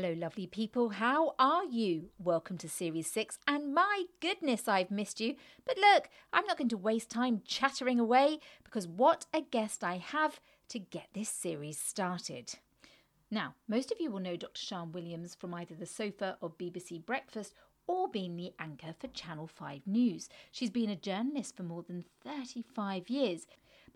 Hello, lovely people. How are you? Welcome to Series 6. And my goodness, I've missed you. But look, I'm not going to waste time chattering away because what a guest I have to get this series started. Now, most of you will know Dr. Sian Williams from either The Sofa or BBC Breakfast or being the anchor for Channel 5 News. She's been a journalist for more than 35 years.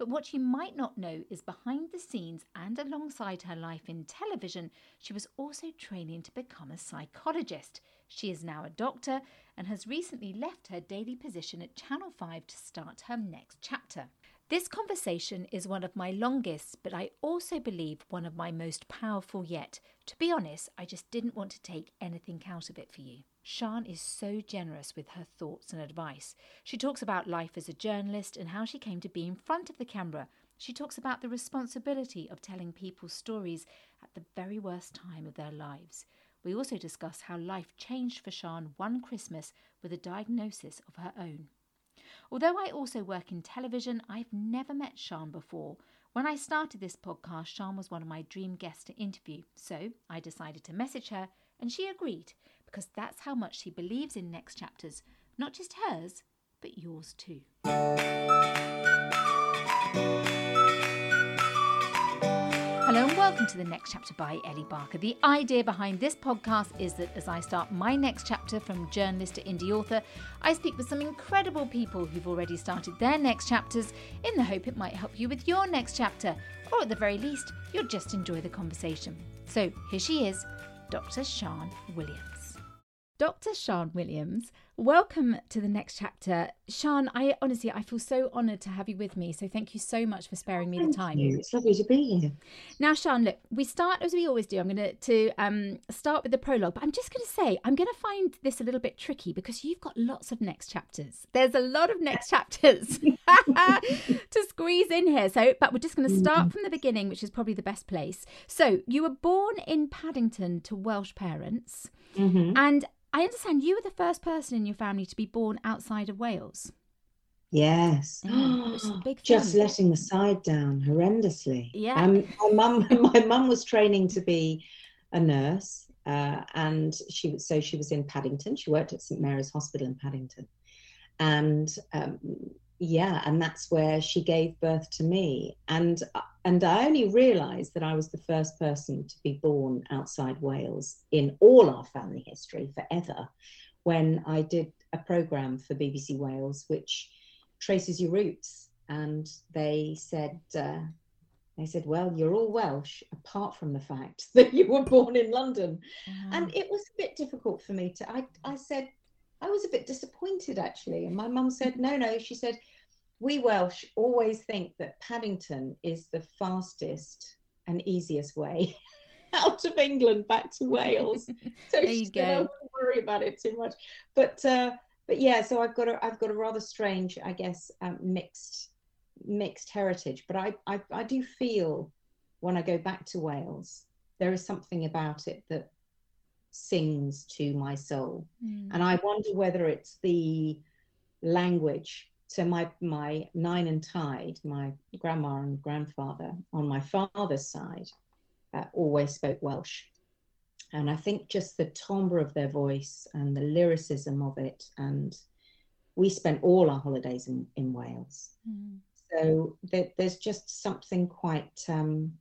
But what she might not know is behind the scenes and alongside her life in television, she was also training to become a psychologist. She is now a doctor and has recently left her daily position at Channel 5 to start her next chapter. This conversation is one of my longest, but I also believe one of my most powerful yet. To be honest, I just didn't want to take anything out of it for you. Sian is so generous with her thoughts and advice. She talks about life as a journalist and how she came to be in front of the camera. She talks about the responsibility of telling people's stories at the very worst time of their lives. We also discuss how life changed for Sian one Christmas with a diagnosis of her own. Although I also work in television, I've never met Sian before. When I started this podcast, Sian was one of my dream guests to interview, so I decided to message her and she agreed because that's how much she believes in next chapters, not just hers, but yours too. Hello and welcome to the next chapter by Ellie Barker. The idea behind this podcast is that as I start my next chapter from journalist to indie author, I speak with some incredible people who've already started their next chapters in the hope it might help you with your next chapter, or at the very least, you'll just enjoy the conversation. So here she is, Dr. Sian Williams. Dr. Sian Williams, welcome to the next chapter. Sian, I honestly, I feel so honoured to have you with me. So thank you so much for sparing me thank the time. You. It's lovely to be here. Now, Sian, look, we start as we always do. I'm going to, to um, start with the prologue, but I'm just going to say I'm going to find this a little bit tricky because you've got lots of next chapters. There's a lot of next chapters to squeeze in here. So, but we're just going to start mm-hmm. from the beginning, which is probably the best place. So, you were born in Paddington to Welsh parents. Mm-hmm. And I understand you were the first person in your family to be born outside of Wales. Yes, just letting the side down horrendously. Yeah, um, my mum, my mum was training to be a nurse, uh, and she so she was in Paddington. She worked at St Mary's Hospital in Paddington, and um, yeah and that's where she gave birth to me and and i only realized that i was the first person to be born outside wales in all our family history forever when i did a program for bbc wales which traces your roots and they said uh, they said well you're all welsh apart from the fact that you were born in london and it was a bit difficult for me to i i said I was a bit disappointed actually. And my mum said, no, no. She said, we Welsh always think that Paddington is the fastest and easiest way out of England back to Wales. So there you go. Don't worry about it too much. But uh, but yeah, so I've got a I've got a rather strange, I guess, um, mixed mixed heritage. But I, I I do feel when I go back to Wales, there is something about it that sings to my soul, mm. and I wonder whether it's the language so my my Nain and Taid, my grandma and grandfather on my father's side, uh, always spoke Welsh, and I think just the timbre of their voice and the lyricism of it, and we spent all our holidays in, in Wales. Mm. So there, there's just something quite, um,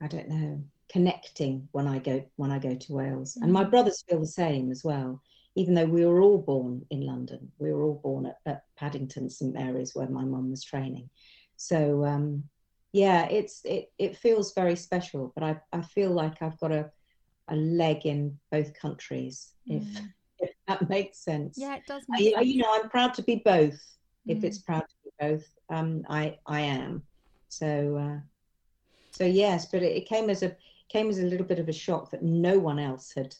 I don't know, connecting when I go when I go to Wales, mm. and my mm. brothers feel the same as well even though we were all born in London, we were all born at, at Paddington St Mary's where my mum was training. So um, yeah, it's it it feels very special, but I, I feel like I've got a a leg in both countries, mm. if if that makes sense. Yeah, it does. I, you know, I'm proud to be both. Mm. If it's proud to be both, um, I I am. So uh, so yes, but it, it came as a came as a little bit of a shock that no one else had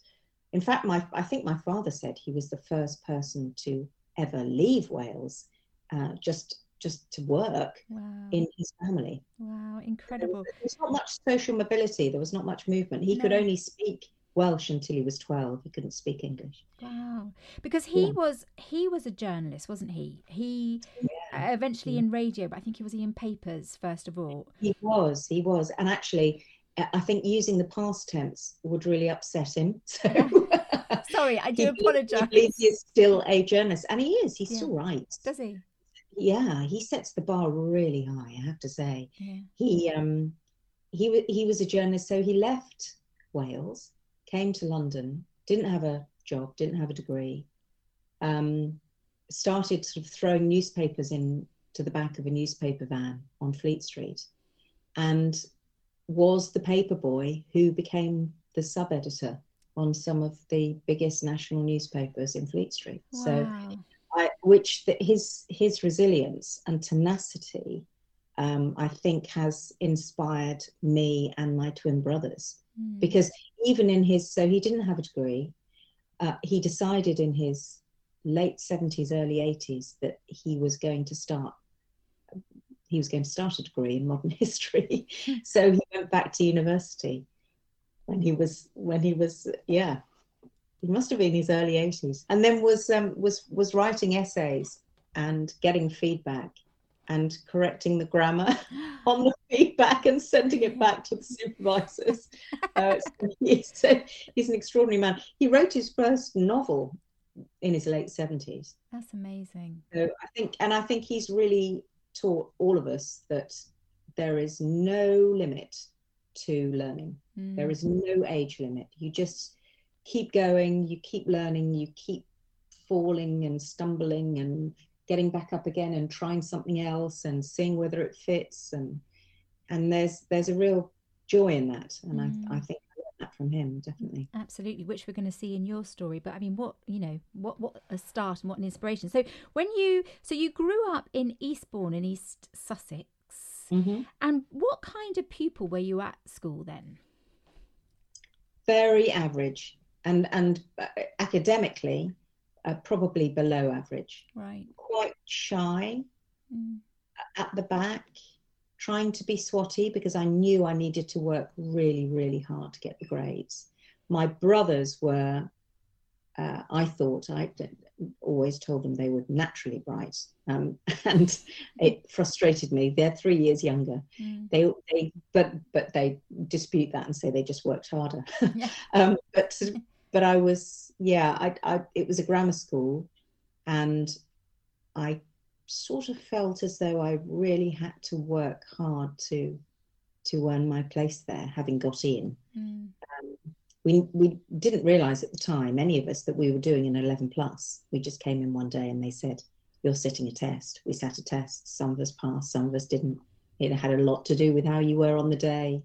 in fact, my I think my father said he was the first person to ever leave Wales, uh, just just to work wow. in his family. Wow, incredible! There was not much social mobility. There was not much movement. He no. could only speak Welsh until he was 12 he couldn't speak English wow because he yeah. was he was a journalist wasn't he he yeah. uh, eventually yeah. in radio but I think he was in papers first of all he was he was and actually I think using the past tense would really upset him. So sorry, I do apologise. He he's still a journalist, and he is. He yeah. still writes. Does he? Yeah, he sets the bar really high. I have to say. Yeah. He um he he was a journalist, so he left Wales, came to London, didn't have a job, didn't have a degree, um, started sort of throwing newspapers in to the back of a newspaper van on Fleet Street, and was the paper boy who became the sub editor on some of the biggest national newspapers in Fleet Street. Wow. So, I, which the, his his resilience and tenacity, um, I think, has inspired me and my twin brothers. Mm. Because even in his, so he didn't have a degree. Uh, he decided in his late 70s, early 80s that he was going to start he was going to start a degree in modern history. Hmm. so he went back to university when he was when he was yeah he must have been his early 80s and then was um, was was writing essays and getting feedback and correcting the grammar on the feedback and sending it back to the supervisors. Uh, so he's, he's an extraordinary man. He wrote his first novel in his late 70s. That's amazing. So I think, and I think he's really taught all of us that there is no limit to learning. Mm. There is no age limit. You just keep going, you keep learning, you keep falling and stumbling and getting back up again and trying something else and seeing whether it fits and and there's there's a real joy in that and mm. I, I think that from him definitely. Absolutely which we're going to see in your story but i mean what you know what what a start and what an inspiration. So when you so you grew up in eastbourne in east sussex. Mm-hmm. and what kind of pupil were you at school then? Very average and and uh, academically uh, probably below average. Right. Quite shy. Mm. at the back trying to be swotty because I knew I needed to work really, really hard to get the grades. My brothers were, uh, I thought, I always told them they were naturally bright. Um, and it frustrated me. They're three years younger. Mm. They, they, but, but they dispute that and say they just worked harder. Yeah. um, but, but I was, yeah, I, I, it was a grammar school and I sort of felt as though I really had to work hard to to earn my place there, having got in. Mm. Um, we we didn't realise at the time, any of us, that we were doing an 11 plus. We just came in one day and they said, "You're sitting a test." We sat a test. Some of us passed, some of us didn't. It had a lot to do with how you were on the day.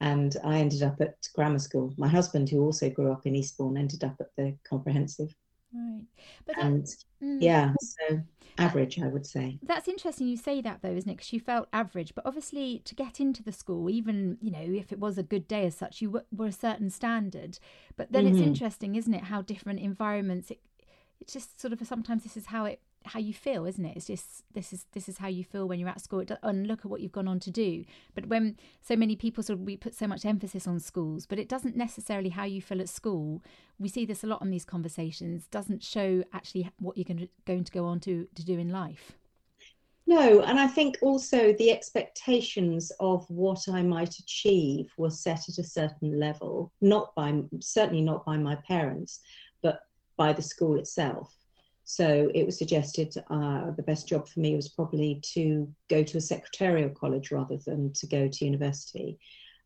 And I ended up at grammar school. My husband, who also grew up in Eastbourne, ended up at the comprehensive. Right. But and mm. yeah, so average, I would say. That's interesting you say that though, isn't it? Because you felt average, but obviously to get into the school, even you know if it was a good day as such, you were, a certain standard. But then mm-hmm. it's interesting, isn't it, how different environments. It, it's just sort of sometimes this is how it how you feel, isn't it? It's just this is this is how you feel when you're at school. and look at what you've gone on to do. But when so many people sort of we put so much emphasis on schools, but it doesn't necessarily how you feel at school. We see this a lot in these conversations. Doesn't show actually what you're going to going to go on to to do in life. No, and I think also the expectations of what I might achieve were set at a certain level, not by certainly not by my parents, but by the school itself. So it was suggested uh, the best job for me was probably to go to a secretarial college rather than to go to university.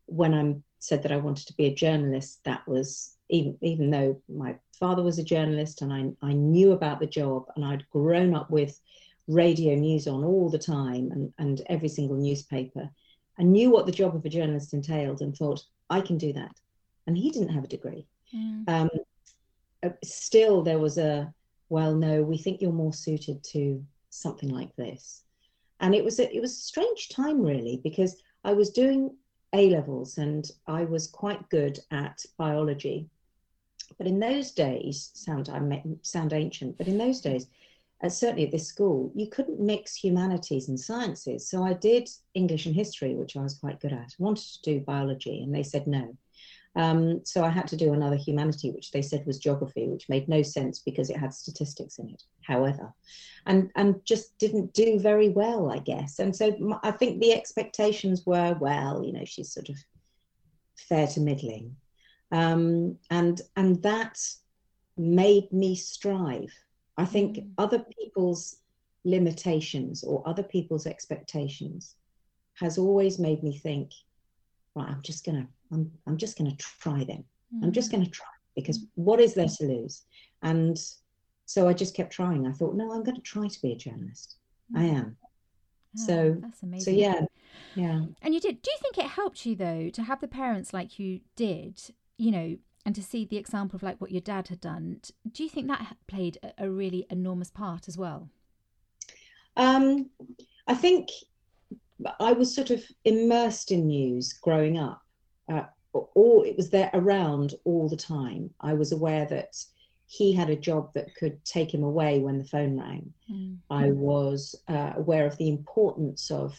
When I said that I wanted to be a journalist, that was even even though my father was a journalist and I, I knew about the job and I'd grown up with radio news on all the time and, and every single newspaper. I knew what the job of a journalist entailed and thought, I can do that. And he didn't have a degree. Mm. Um, uh, still, there was a well, no, we think you're more suited to something like this. And it was a, it was a strange time really because I was doing A levels and I was quite good at biology. But in those days, sound I sound ancient, but in those days, uh, certainly at this school, you couldn't mix humanities and sciences. So I did English and history, which I was quite good at. I wanted to do biology, and they said no. Um, so I had to do another humanity, which they said was geography, which made no sense because it had statistics in it. However, and and just didn't do very well, I guess. And so I think the expectations were, well, you know, she's sort of fair to middling. Um, and and that made me strive. I think mm. other people's limitations or other people's expectations has always made me think, right, I'm just gonna, I'm, I'm just gonna try them. Mm. I'm just mm. gonna try because mm. what is there to lose? And so I just kept trying. I thought, no, I'm going to try to be a journalist. Mm. I am. Oh, so that's amazing. So yeah, yeah. And you did. Do you think it helped you though to have the parents like you did? You know, and to see the example of like what your dad had done. Do you think that played a, a really enormous part as well? Um, I think I was sort of immersed in news growing up. Uh, all it was there around all the time. I was aware that he had a job that could take him away when the phone rang. Mm. I was uh, aware of the importance of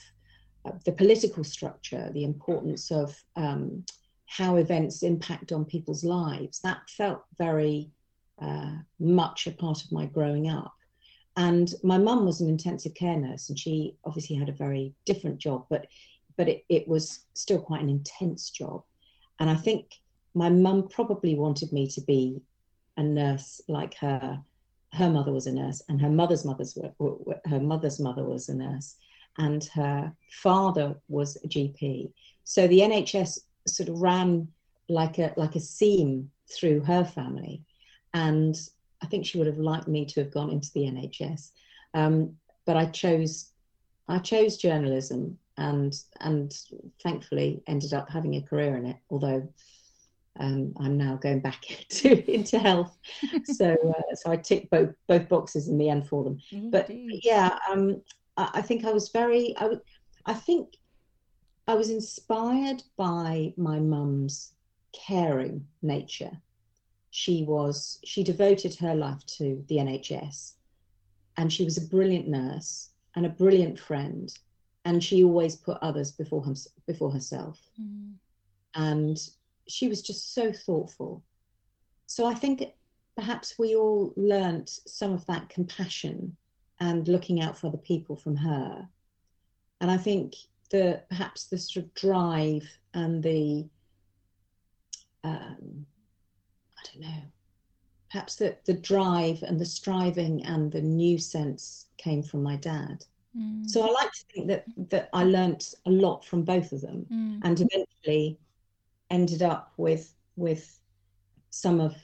uh, the political structure, the importance of um, how events impact on people's lives. That felt very uh, much a part of my growing up. And my mum was an intensive care nurse, and she obviously had a very different job, but but it, it was still quite an intense job. And I think my mum probably wanted me to be a nurse like her. Her mother was a nurse, and her mother's mother's her mother's mother was a nurse, and her father was a GP. So the NHS sort of ran like a like a seam through her family, and I think she would have liked me to have gone into the NHS, um, but I chose I chose journalism and and thankfully ended up having a career in it. Although um, I'm now going back into into health, so uh, so I tick both both boxes in the end for them. But yeah, um, I, I, think I was very I, I think I was inspired by my mum's caring nature she was she devoted her life to the NHS and she was a brilliant nurse and a brilliant friend and she always put others before him, before herself mm. and she was just so thoughtful so i think perhaps we all learnt some of that compassion and looking out for other people from her and i think the perhaps the sort of drive and the um, I don't know. Perhaps the, the drive and the striving and the new sense came from my dad. Mm. So I like to think that that I learnt a lot from both of them, mm. and eventually ended up with with some of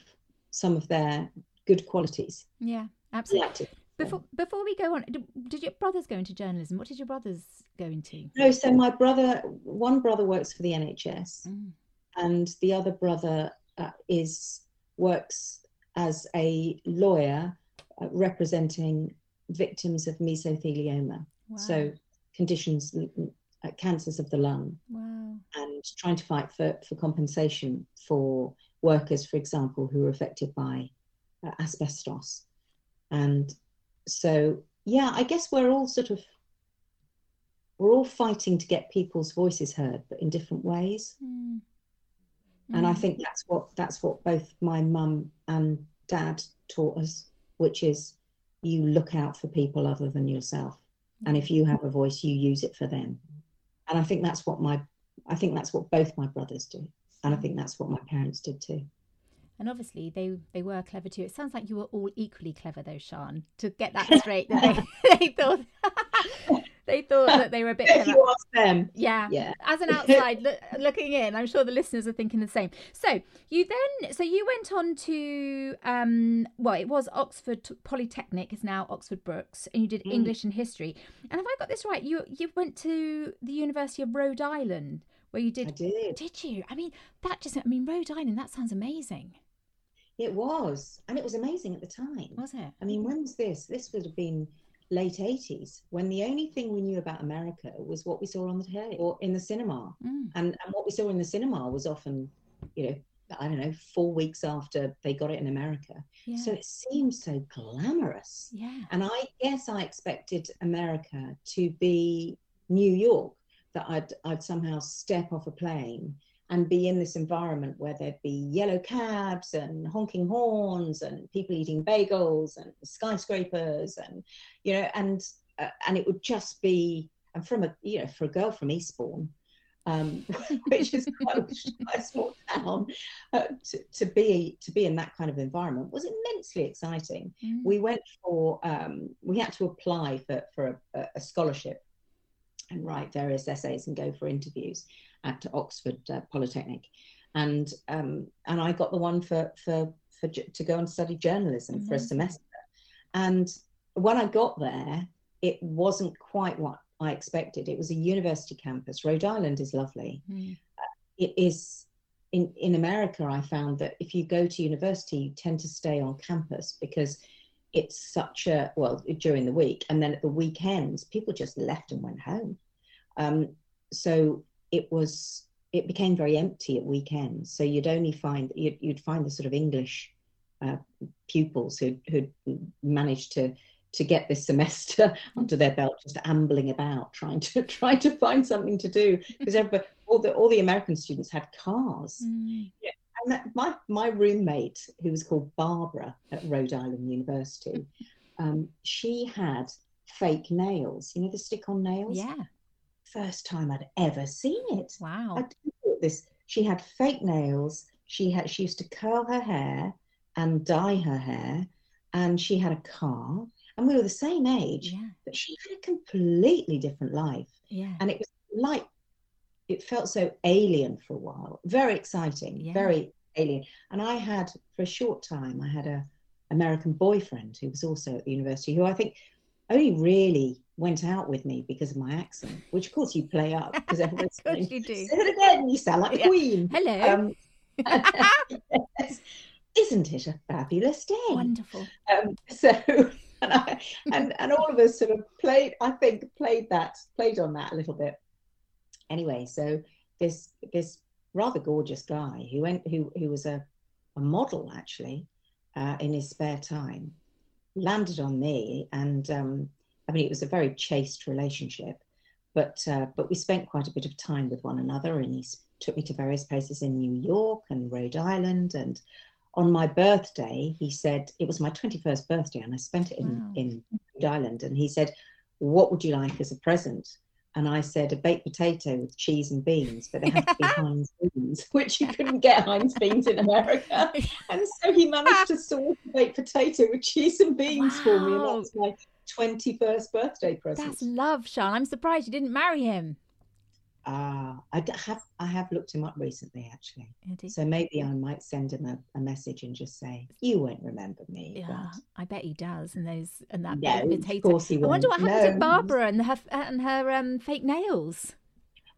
some of their good qualities. Yeah, absolutely. Before before we go on, did, did, your brothers go into journalism? What did your brothers go into? No, so my brother, one brother works for the NHS, mm. and the other brother uh, is works as a lawyer uh, representing victims of mesothelioma. Wow. So conditions, uh, cancers of the lung. Wow. And trying to fight for, for compensation for workers, for example, who are affected by uh, asbestos. And so, yeah, I guess we're all sort of we're all fighting to get people's voices heard, but in different ways. Mm. And I mm. think that's what that's what both my mum and dad taught us, which is you look out for people other than yourself. And if you have a voice, you use it for them. And I think that's what my I think that's what both my brothers do. And I think that's what my parents did too. And obviously they they were clever too. It sounds like you were all equally clever though, Sian, to get that straight. they, they thought they thought that they were a bit. if you ask them, yeah, yeah. As an outside look, looking in, I'm sure the listeners are thinking the same. So you then, so you went on to, um, well, it was Oxford Polytechnic, is now Oxford Brookes, and you did mm. English and history. And have I got this right? You you went to the University of Rhode Island, where you did. I did. Did you? I mean, that just. I mean, Rhode Island. That sounds amazing. It was, and it was amazing at the time. Was it? I mean, when was this? This would have been late 80s when the only thing we knew about America was what we saw on the telly or in the cinema. Mm. And, and what we saw in the cinema was often, you know, I don't know, four weeks after they got it in America. Yeah. So it seemed so glamorous. Yeah. And I guess I expected America to be New York, that I'd, I'd somehow step off a plane and be in this environment where there'd be yellow cabs and honking horns and people eating bagels and skyscrapers and you know and uh, and it would just be and from a you know for a girl from eastbourne um, which is quite, quite, a small town, uh, to, to, be to be in that kind of environment was immensely exciting. Mm. We went for um, we had to apply for for a, a, scholarship and write various essays and go for interviews at Oxford uh, Polytechnic, and um, and I got the one for for for to go and study journalism mm-hmm. for a semester, and when I got there, it wasn't quite what I expected. It was a university campus. Rhode Island is lovely. Mm. Uh, it is in in America. I found that if you go to university, you tend to stay on campus because it's such a well during the week, and then at the weekends, people just left and went home. Um, so it was it became very empty at weekends. So you'd only find you'd, you'd find the sort of English uh, pupils who who managed to to get this semester under their belt, just ambling about trying to try to find something to do because everybody, all the all the American students had cars. Mm. Yeah. And that, my my roommate, who was called Barbara at Rhode Island University, um, she had fake nails. You know the stick-on nails. Yeah. First time I'd ever seen it. Wow. I thought this. She had fake nails. She had. She used to curl her hair and dye her hair, and she had a car and we were the same age, yeah. but she had a completely different life. Yeah. And it was like, it felt so alien for a while, very exciting, yeah. very alien. And I had, for a short time, I had a American boyfriend who was also at the university, who I think only really went out with me because of my accent, which of course you play up because everybody's saying, you do. Say it again, you sound like yeah. Queen. Hello. Um. Isn't it a fabulous day? Wonderful. Um, so and, I, and and all of us sort of played i think played that played on that a little bit anyway so this this rather gorgeous guy who went who who was a, a model actually uh, in his spare time landed on me and um, i mean it was a very chaste relationship but uh, but we spent quite a bit of time with one another and he took me to various places in new york and rhode island and on my birthday, he said, it was my 21st birthday and I spent it in, wow. in Rhode Island. And he said, What would you like as a present? And I said, A baked potato with cheese and beans, but they had to be Heinz beans, which you couldn't get Heinz beans in America. And so he managed to sort a baked potato with cheese and beans wow. for me. And that's my 21st birthday present. That's love, Sian. I'm surprised you didn't marry him. Ah, I have I have looked him up recently, actually. So maybe I might send him a, a message and just say, "You won't remember me." Yeah, but... I bet he does. And those and that no, of course he won't. I wonder what happened no. to Barbara and her and her um, fake nails.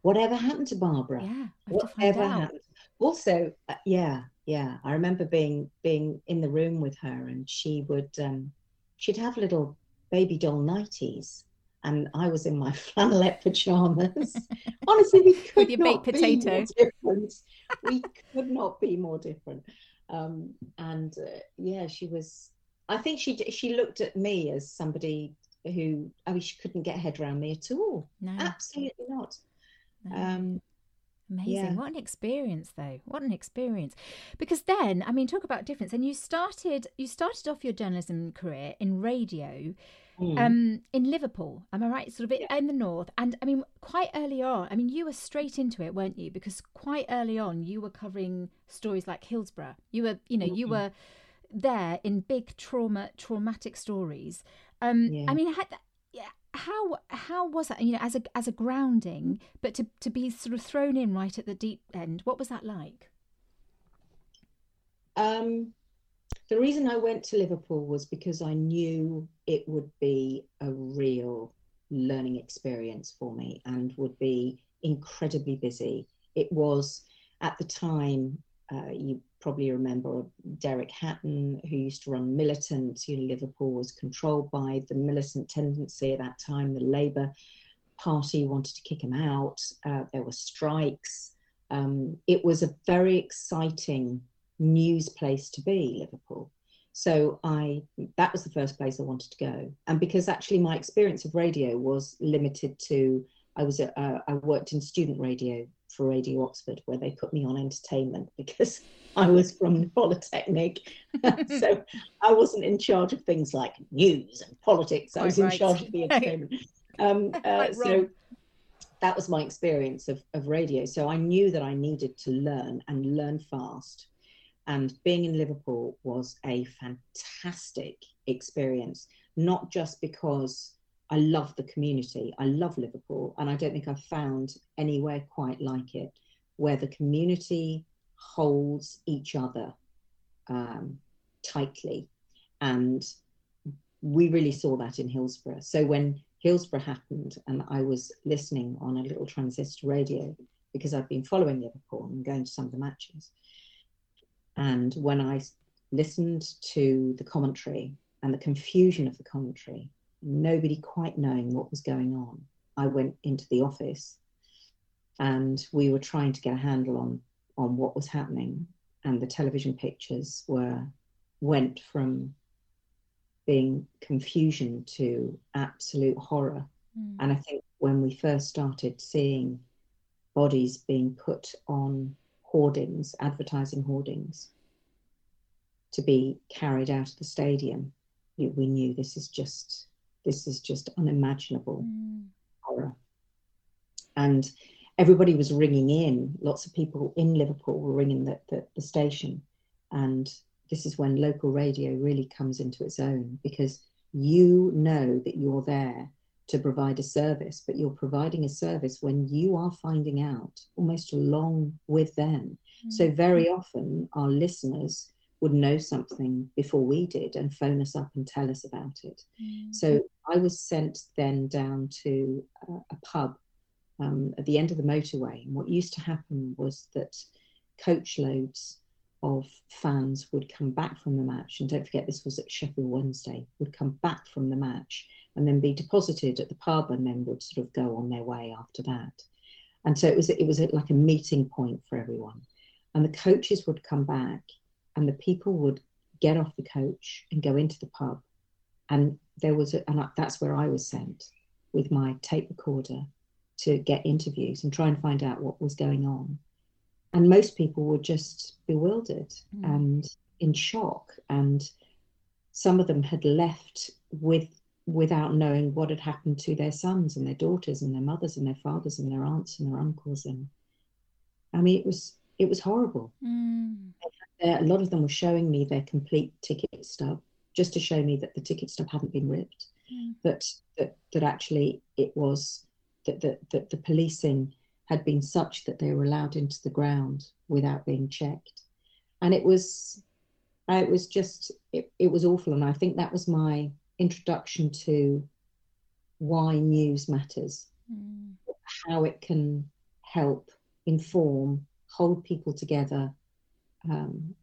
Whatever happened to Barbara? Yeah, whatever happened. Also, uh, yeah, yeah. I remember being being in the room with her, and she would um, she'd have little baby doll nighties and I was in my flannelette pajamas. Honestly, we could With your not baked potato. more different. we could not be more different. Um, and uh, yeah, she was. I think she she looked at me as somebody who I mean she couldn't get her head around me at all. No, absolutely not. No. Um, Amazing. Yeah. What an experience though. What an experience. Because then, I mean, talk about difference. And you started you started off your journalism career in radio mm. um, in Liverpool. Am I right? Sort of yeah. in the north. And I mean, quite early on, I mean, you were straight into it, weren't you? Because quite early on, you were covering stories like Hillsborough. You were, you know, mm-hmm. you were there in big trauma, traumatic stories. Um, yeah. I mean, had, how how was that? You know, as a as a grounding, but to to be sort of thrown in right at the deep end. What was that like? Um, the reason I went to Liverpool was because I knew it would be a real learning experience for me and would be incredibly busy. It was at the time, uh, you probably remember Derek Hatton, who used to run Militant. You know, Liverpool was controlled by the militant tendency at that time. The Labour Party wanted to kick him out. Uh, there were strikes. Um, it was a very exciting news place to be, Liverpool. So I that was the first place I wanted to go, and because actually my experience of radio was limited to I was a, uh, I worked in student radio for Radio Oxford, where they put me on entertainment because I was from Polytechnic, so I wasn't in charge of things like news and politics. I was in charge of the entertainment. Um, uh, so that was my experience of, of radio. So I knew that I needed to learn and learn fast. And being in Liverpool was a fantastic experience, not just because I love the community. I love Liverpool, and I don't think I've found anywhere quite like it, where the community holds each other um, tightly, and we really saw that in Hillsborough. So when Hillsborough happened, and I was listening on a little transistor radio because I've been following Liverpool and going to some of the matches, and when I listened to the commentary and the confusion of the commentary nobody quite knowing what was going on, I went into the office and we were trying to get a handle on on what was happening and the television pictures were went from being confusion to absolute horror mm. and i think when we first started seeing bodies being put on hoardings advertising hoardings to be carried out of the stadium we knew this is just this is just unimaginable mm. horror. And everybody was ringing in. Lots of people in Liverpool were ringing the, the, the station. And this is when local radio really comes into its own because you know that you're there to provide a service, but you're providing a service when you are finding out almost along with them. Mm. So, very often, our listeners would know something before we did and phone us up and tell us about it. Mm. So I was sent then down to a, a pub um, at the end of the motorway. And what used to happen was that coach loads of fans would come back from the match, and don't forget this was at Sheffield Wednesday, would come back from the match and then be deposited at the pub and then would sort of go on their way after that. And so it was it was like a meeting point for everyone. And the coaches would come back and the people would get off the coach and go into the pub and there was a, and that's where i was sent with my tape recorder to get interviews and try and find out what was going on and most people were just bewildered mm. and in shock. And some of them had left with without knowing what had happened to their sons and their daughters and their mothers and their fathers and their aunts and their uncles. And i mean it was it was horrible. Mm a lot of them were showing me their complete ticket stub just to show me that the ticket stub hadn't been ripped, mm. that, that that actually it was that, that that the policing had been such that they were allowed into the ground without being checked, and it was it was just it, it was awful, and I think that was my introduction to why news matters, mm. how it can help inform, hold people together, um,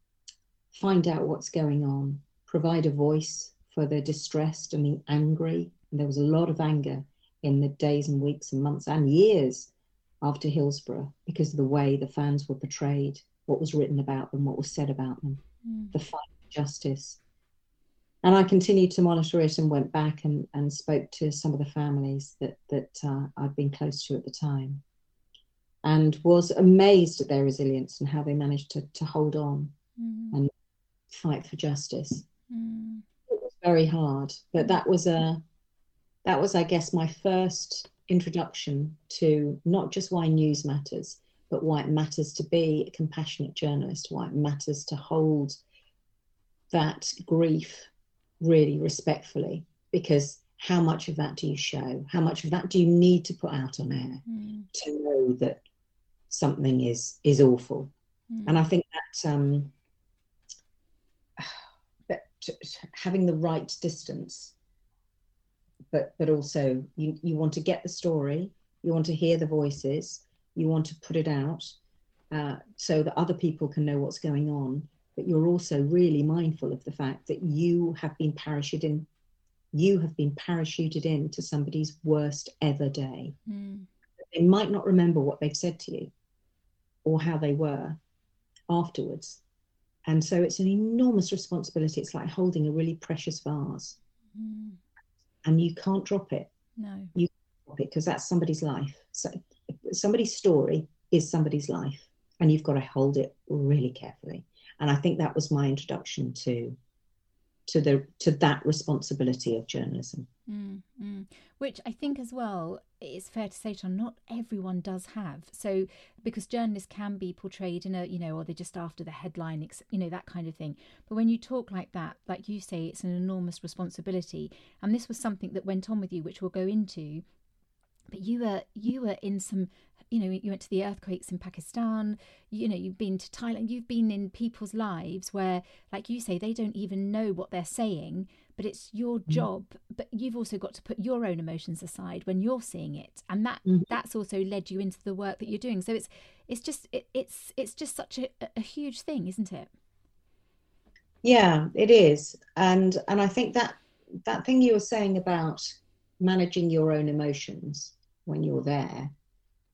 find out what's going on, provide a voice for the distressed and the angry. And there was a lot of anger in the days and weeks and months and years after Hillsborough because of the way the fans were portrayed, what was written about them, what was said about them, mm. the fight for justice. And I continued to monitor it and went back and, and spoke to some of the families that, that uh, I'd been close to at the time and was amazed at their resilience and how they managed to, to hold on mm. and fight for justice. Mm. It was very hard, but that was a that was, I guess, my first introduction to not just why news matters, but why it matters to be a compassionate journalist, why it matters to hold that grief really respectfully, because how much of that do you show? How much of that do you need to put out on air mm. to know that something is is awful. Mm. And I think that um, that having the right distance, but but also you you want to get the story, you want to hear the voices, you want to put it out uh, so that other people can know what's going on. But you're also really mindful of the fact that you have been parachuted in, you have been parachuted into somebody's worst ever day. Mm. They might not remember what they've said to you, or how they were afterwards. And so it's an enormous responsibility. It's like holding a really precious vase. Mm. And you can't drop it. No. You drop it because that's somebody's life. So somebody's story is somebody's life. And you've got to hold it really carefully. And I think that was my introduction to to the to that responsibility of journalism. Mm, mm. Which I think as well, it's fair to say, Sian, not everyone does have. So because journalists can be portrayed in a, you know, or they're just after the headline, you know, that kind of thing. But when you talk like that, like you say, it's an enormous responsibility. And this was something that went on with you, which we'll go into. But you were you were in some you know you went to the earthquakes in pakistan you know you've been to thailand you've been in people's lives where like you say they don't even know what they're saying but it's your mm. job but you've also got to put your own emotions aside when you're seeing it and that mm. that's also led you into the work that you're doing so it's it's just it, it's it's just such a, a huge thing isn't it yeah it is and and i think that that thing you were saying about managing your own emotions when you're there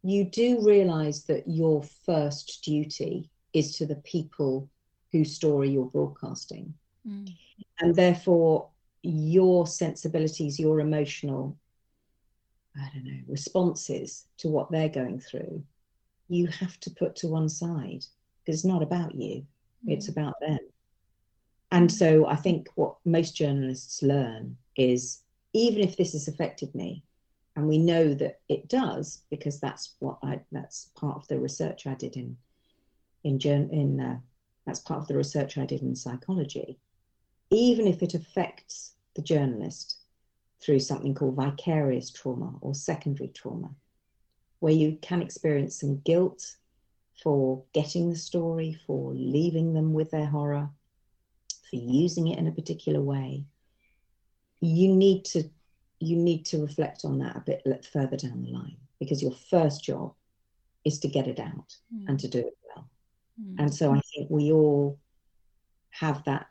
you do realize that your first duty is to the people whose story you're broadcasting. Mm. And therefore, your sensibilities, your emotional, I don't know, responses to what they're going through, you have to put to one side because it's not about you, mm. it's about them. And so I think what most journalists learn is even if this has affected me, and we know that it does because that's what I that's part of the research I did in in in uh, that's part of the research I did in psychology. Even if it affects the journalist through something called vicarious trauma or secondary trauma, where you can experience some guilt for getting the story, for leaving them with their horror, for using it in a particular way, you need to you need to reflect on that a bit further down the line because your first job is to get it out mm. and to do it well. Mm. And so I think we all have that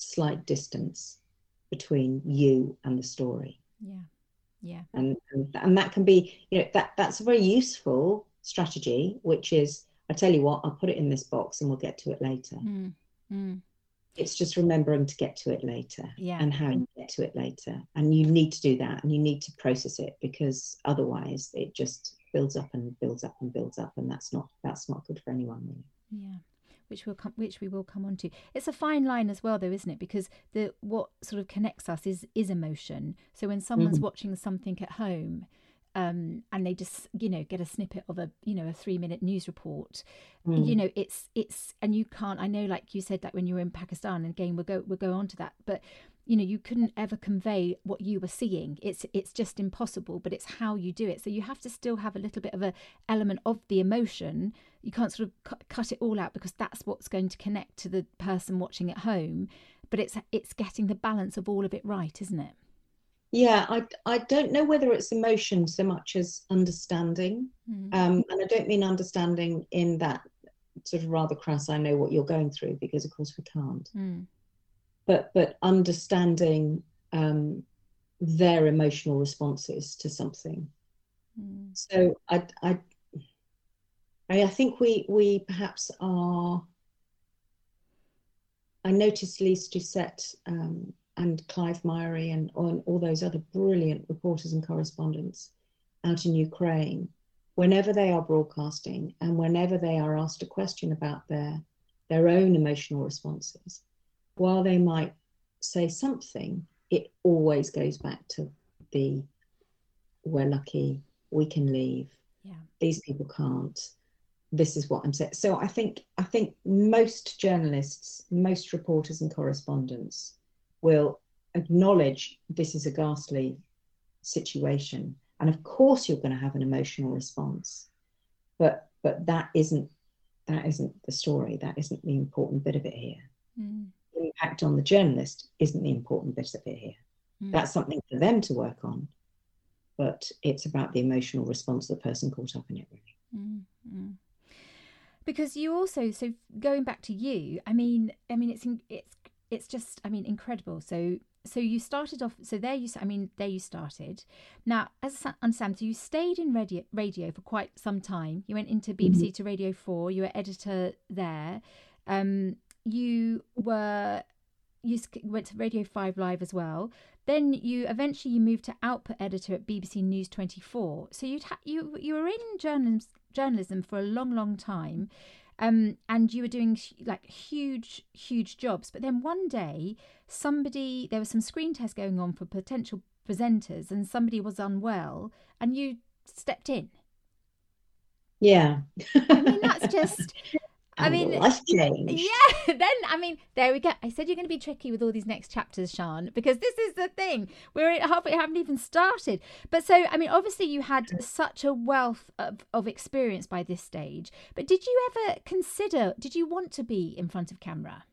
slight distance between you and the story. Yeah. Yeah. And, and and that can be, you know, that that's a very useful strategy, which is I tell you what, I'll put it in this box and we'll get to it later. Mm it's just remembering to get to it later yeah. and how you get to it later and you need to do that and you need to process it because otherwise it just builds up and builds up and builds up and that's not that's not good for anyone really yeah which will come which we will come on to. It's a fine line as well though isn't it? Because the what sort of connects us is is emotion. So when someone's mm-hmm. watching something at home um, and they just you know get a snippet of a you know a three minute news report mm. you know it's it's and you can't i know like you said that when you were in pakistan and again we'll go we'll go on to that but you know you couldn't ever convey what you were seeing. It's it's just impossible but it's how you do it. So you have to still have a little bit of a element of the emotion you can't sort of cu- cut it all out because that's what's going to connect to the person watching at home but it's it's getting the balance of all of it right isn't it yeah i i don't know whether it's emotion so much as understanding mm. um, and i don't mean understanding in that sort of rather crass i know what you're going through because of course we can't mm. but but understanding um, their emotional responses to something mm. so I, I i think we we perhaps are i noticed Lyse Doucet um, and Clive Myrie and, and all those other brilliant reporters and correspondents out in Ukraine, whenever they are broadcasting and whenever they are asked a question about their their own emotional responses, while they might say something, it always goes back to the we're lucky, we can leave. Yeah. These people can't. This is what I'm saying. So I think I think most journalists, most reporters and correspondents will acknowledge this is a ghastly situation and of course you're going to have an emotional response but but that isn't that isn't the story that isn't the important bit of it here mm. the impact on the journalist isn't the important bit of it here mm. that's something for them to work on but it's about the emotional response of the person caught up in it really mm. Because you also so going back to you i mean i mean it's it's it's just, I mean, incredible. So so you started off so there you i mean there you started. Now as i understand so you stayed in radio radio for quite some time. You went into bbc mm-hmm. to radio 4 you were editor there. Um you were you went to radio 5 live as well. Then you eventually you moved to output editor at bbc news 24 so you'd ha- you you were in journalism journalism for a long long time um, and you were doing like huge, huge jobs. But then one day, somebody there was some screen tests going on for potential presenters and somebody was unwell and you stepped in. Yeah. I mean, that's just. I oh, mean, life change. Yeah. Then, I mean, there we go. I said you're going to be tricky with all these next chapters, Sian, because this is the thing. We're halfway, haven't even started. But so, I mean, obviously, you had such a wealth of, of experience by this stage. But did you ever consider? Did you want to be in front of camera?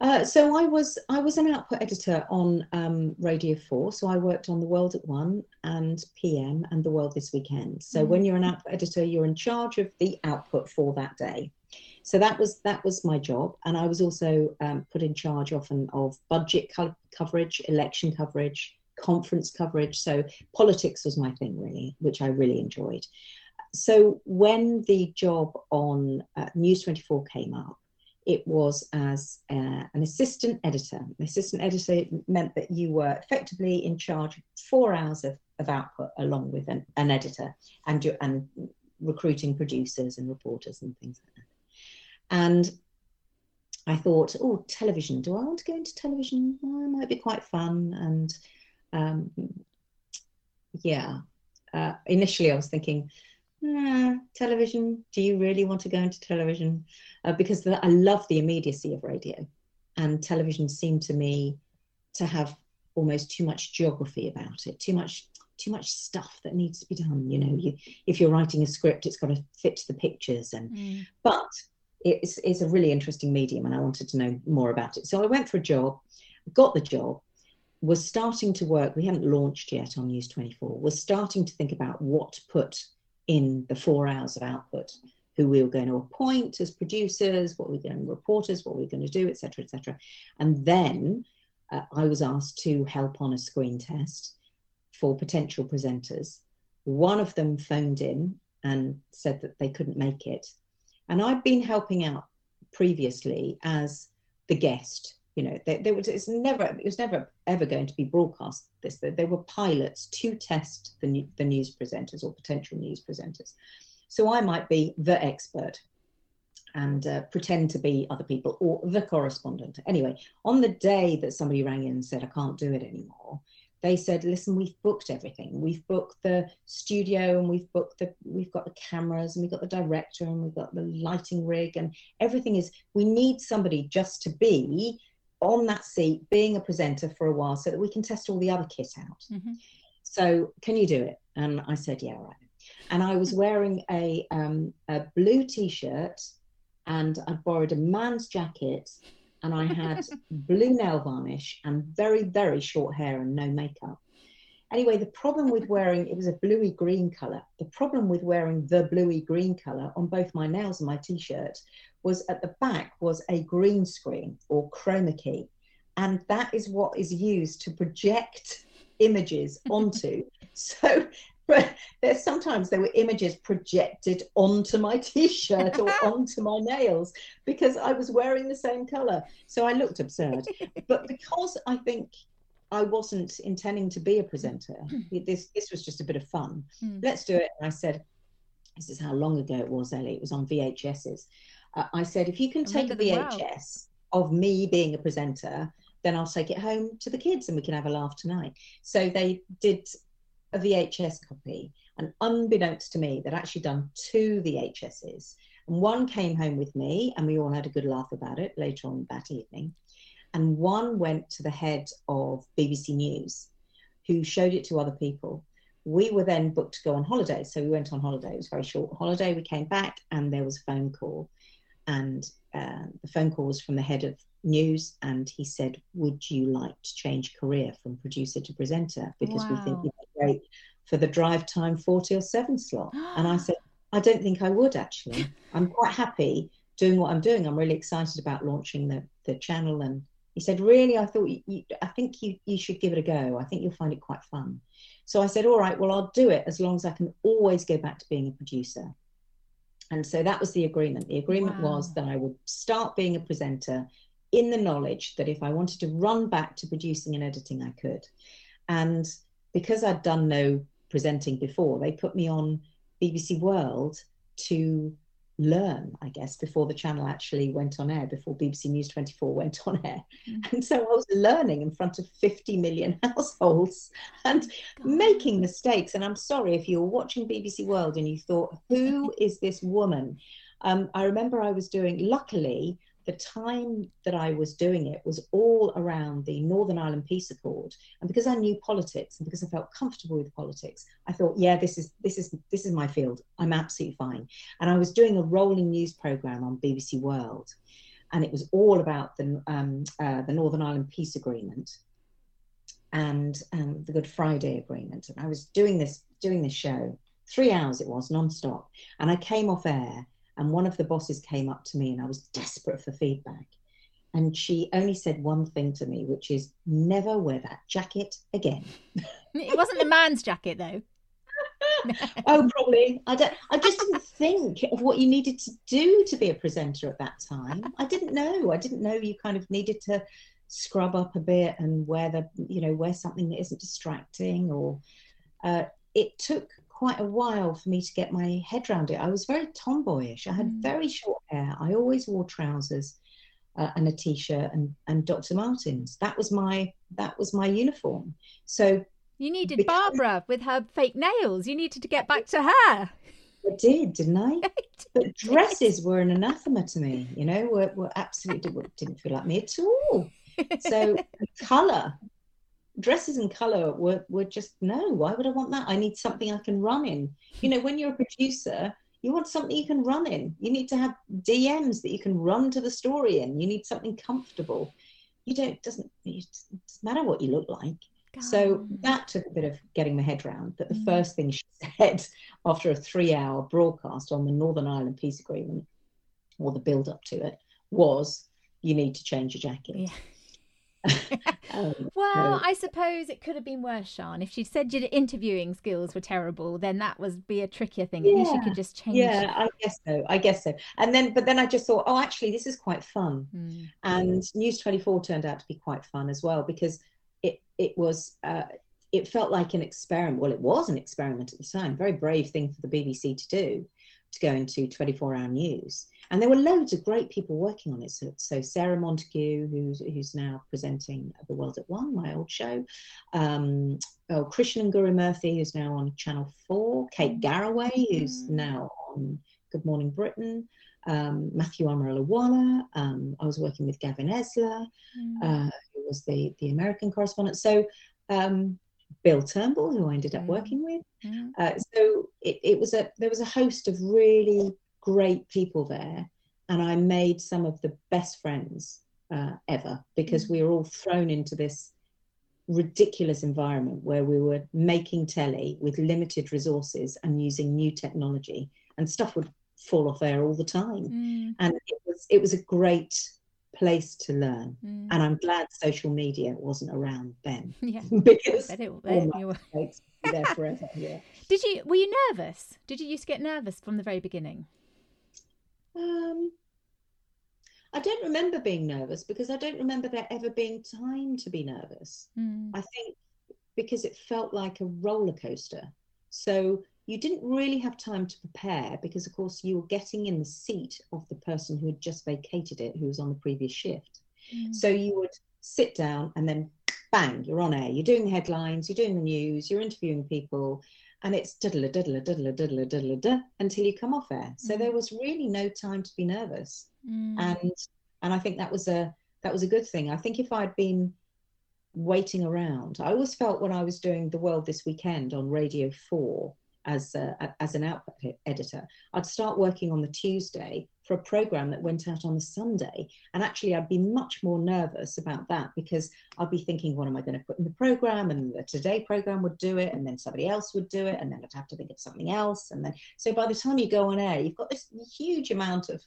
Uh, so I was I was an output editor on um, Radio Four. So I worked on The World at One and PM and The World This Weekend. So mm-hmm. when you're an output editor, you're in charge of the output for that day. So that was that was my job, and I was also um, put in charge often of budget co- coverage, election coverage, conference coverage. So politics was my thing really, which I really enjoyed. So when the job on uh, News 24 came up, it was as uh, an assistant editor. An assistant editor meant that you were effectively in charge of four hours of, of output along with an, an editor and, and recruiting producers and reporters and things like that. And I thought, oh, television, do I want to go into television? Well, it might be quite fun. And um, yeah, uh, initially I was thinking, television. Do you really want to go into television? Uh, because the, I love the immediacy of radio, and television seemed to me to have almost too much geography about it, too much too much stuff that needs to be done. You know, you, if you're writing a script, it's got to fit the pictures, and mm. but it's it's a really interesting medium, and I wanted to know more about it. So I went for a job, got the job, was starting to work. We hadn't launched yet on News 24. Was starting to think about what to put in the four hours of output who we were going to appoint as producers, what we are going to reporters, what we are going to do, etc., etc. And then uh, I was asked to help on a screen test for potential presenters. One of them phoned in and said that they couldn't make it, and I'd been helping out previously as the guest you know there was it's never it was never ever going to be broadcast this there were pilots to test the, the news presenters or potential news presenters. So i might be the expert and uh, pretend to be other people or the correspondent. Anyway on the day that somebody rang in and said i can't do it anymore they said listen we've booked everything. We've booked the studio and we've booked the we've got the cameras and we've got the director and we've got the lighting rig and everything is we need somebody just to be on that seat being a presenter for a while so that we can test all the other kit out. Mm-hmm. So, can you do it? And I said, Yeah, right. And I was wearing a, um, a blue t shirt and I borrowed a man's jacket and I had blue nail varnish and very, very short hair and no makeup. Anyway, the problem with wearing it was a bluey green color. The problem with wearing the bluey green color on both my nails and my t-shirt was at the back was a green screen or chroma key. And that is what is used to project images onto. so there's sometimes there were images projected onto my t-shirt or onto my nails because I was wearing the same color. So I looked absurd. but because I think I wasn't intending to be a presenter, this this was just a bit of fun. Mm. Let's do it. And I said, this is how long ago it was, Ellie. It was on VHSs uh, I said, if you can take a VHS of me being a presenter, then I'll take it home to the kids and we can have a laugh tonight. So they did a VHS copy, and unbeknownst to me, they'd actually done two VHSs. And one came home with me, and we all had a good laugh about it later on that evening. And one went to the head of BBC News, who showed it to other people. We were then booked to go on holiday. So we went on holiday. It was a very short holiday. We came back, and there was a phone call and uh, the phone call was from the head of news, and he said, "Would you like to change career from producer to presenter because wow. we think you'd be great for the drive time forty or seven slot?" and I said, "I don't think I would actually. I'm quite happy doing what I'm doing. I'm really excited about launching the the channel." And he said, "Really? I thought you, you, I think you you should give it a go. I think you'll find it quite fun." So I said, "All right, well, I'll do it as long as I can always go back to being a producer." And so that was the agreement. The agreement wow. was that I would start being a presenter in the knowledge that if I wanted to run back to producing and editing, I could. And because I'd done no presenting before, they put me on BBC World to learn, I guess, before the channel actually went on air, before BBC News 24 went on air. Mm. And so I was learning in front of 50 million households and God. making mistakes. And I'm sorry if you were watching BBC World and you thought, who is this woman? Um, I remember I was doing, luckily, the time that I was doing it was all around the Northern Ireland Peace Accord, and because I knew politics and because I felt comfortable with politics, I thought, yeah, this is this is this is my field. I'm absolutely fine. And I was doing a rolling news program on BBC World, and it was all about the um, uh, the Northern Ireland Peace Agreement and um, the Good Friday Agreement. And I was doing this doing this show, three hours it was non-stop, and I came off air and one of the bosses came up to me and I was desperate for feedback. And she only said one thing to me, which is never wear that jacket again. it wasn't the man's jacket though. oh, probably. I don't. I just didn't think of what you needed to do to be a presenter at that time. I didn't know. I didn't know you kind of needed to scrub up a bit and wear the, you know, wear something that isn't distracting. Or uh, it took quite a while for me to get my head around it. I was very tomboyish. I had mm. very short hair. I always wore trousers uh, and a t-shirt and, and Dr. Martens. That was my that was my uniform. So you needed because... Barbara with her fake nails. You needed to get back to her. I did, didn't I? but dresses were an anathema to me. You know, were, were absolutely didn't feel like me at all. So color dresses and color were, were just no why would i want that? I need something i can run in. You know when you're a producer you want something you can run in. You need to have dms that you can run to the story in. You need something comfortable. You don't doesn't it doesn't matter what you look like. God. so that took a bit of getting my head around but the mm. first thing she said after a three hour broadcast on the northern ireland peace agreement or the build up to it was you need to change your jacket. Yeah well, I suppose it could have been worse, Sian. If she'd said your interviewing skills were terrible, then that would be a trickier thing. Yeah, At least you could just change. Yeah, I guess so. I guess so. And then, but then I just thought, oh, actually, this is quite fun. Mm. And News 24 turned out to be quite fun as well because it it was. Uh, it felt like an experiment. Well, it was an experiment at the time. Very brave thing for the BBC to do, to go into 24-hour news and there were loads of great people working on it. So, so Sarah Montague, who's who's now presenting The World at One, my old show. Um, oh, Krishnan and Guru Murthy, who's now on Channel Four. Kate Garraway, who's mm. now on Good Morning Britain. Um, Matthew Amroliwala. Um, I was working with Gavin Esler, mm. uh, who was the the American correspondent. So. Um, Bill Turnbull, who I ended up working with. Mm. Uh, so it, it was a there was a host of really great people there, and I made some of the best friends uh, ever because mm. we were all thrown into this ridiculous environment where we were making telly with limited resources and using new technology, and stuff would fall off air all the time. Mm. And it was it was a great place to learn. Mm. And I'm glad social media wasn't around then. Yeah. because it, it, were... there forever. Yeah. Did you were you nervous? Did you used to get nervous from the very beginning? Um, I don't remember being nervous because I don't remember there ever being time to be nervous. Mm. I think because it felt like a roller coaster. So you didn't really have time to prepare because, of course, you were getting in the seat of the person who had just vacated it, who was on the previous shift. Mm. So you would sit down and then bang, you're on air. You're doing the headlines, you're doing the news, you're interviewing people, and it's diddle diddle diddle diddle diddle diddle until you come off air. So mm. there was really no time to be nervous, mm. and and I think that was a that was a good thing. I think if I'd been waiting around, I always felt when I was doing the World this weekend on Radio Four as a, as an output editor, I'd start working on the Tuesday for a program that went out on the Sunday. And actually, I'd be much more nervous about that because I'd be thinking, what am I going to put in the program? And the Today program would do it, and then somebody else would do it, and then I'd have to think of something else. And then, so by the time you go on air, you've got this huge amount of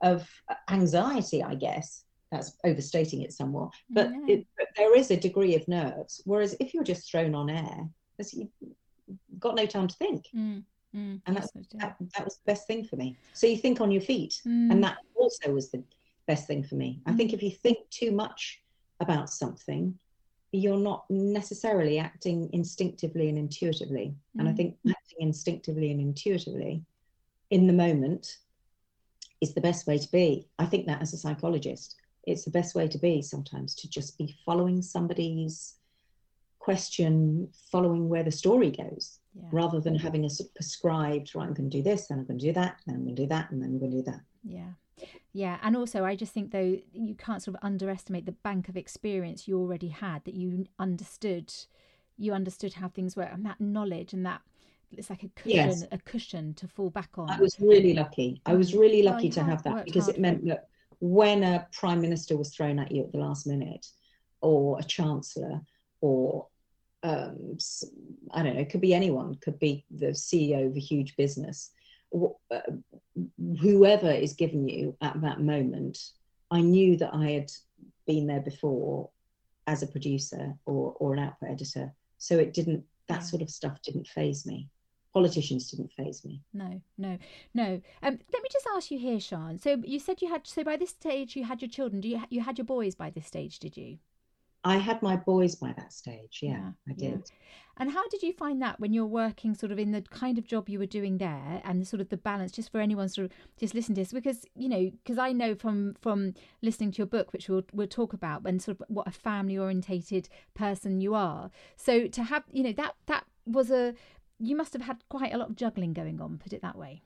of anxiety, I guess. That's overstating it somewhat, but, yeah. it, but there is a degree of nerves. Whereas if you're just thrown on air, you've got no time to think. Mm. Mm, and that, that, that, was the best thing for me. So you think on your feet, mm. and that also was the best thing for me. I think mm. if you think too much about something, you're not necessarily acting instinctively and intuitively. And I mm. think acting instinctively and intuitively in the moment is the best way to be. I think that as a psychologist, it's the best way to be sometimes to just be following somebody's question, following where the story goes, yeah. rather than having a sort of prescribed, right, I'm going to do this, then I'm going to do that, then I'm going to do that, and then I'm going to do that. Yeah. Yeah, and also I just think though you can't sort of underestimate the bank of experience you already had that you understood you understood how things work and that knowledge and that it's like a cushion yes. a cushion to fall back on. I was really lucky. I was really lucky well, to have that because it meant that when a prime minister was thrown at you at the last minute or a chancellor or um, I don't know, it could be anyone, could be the CEO of a huge business uh, whoever is given you at that moment, I knew that I had been there before as a producer or, or an output editor. So it didn't, that sort of stuff didn't faze me. Politicians didn't faze me. No, no, no. Um, let me just ask you here, Sian. So you said you had, so by this stage you had your children. Do you, you had your boys by this stage, did you? I had my boys by that stage. Yeah, yeah I did. Yeah. And how did you find that when you're working sort of in the kind of job you were doing there and sort of the balance just for anyone sort of just listen to this because you know because I know from from listening to your book which we'll we'll talk about and sort of what a family orientated person you are. So to have you know that that was a you must have had quite a lot of juggling going on put it that way.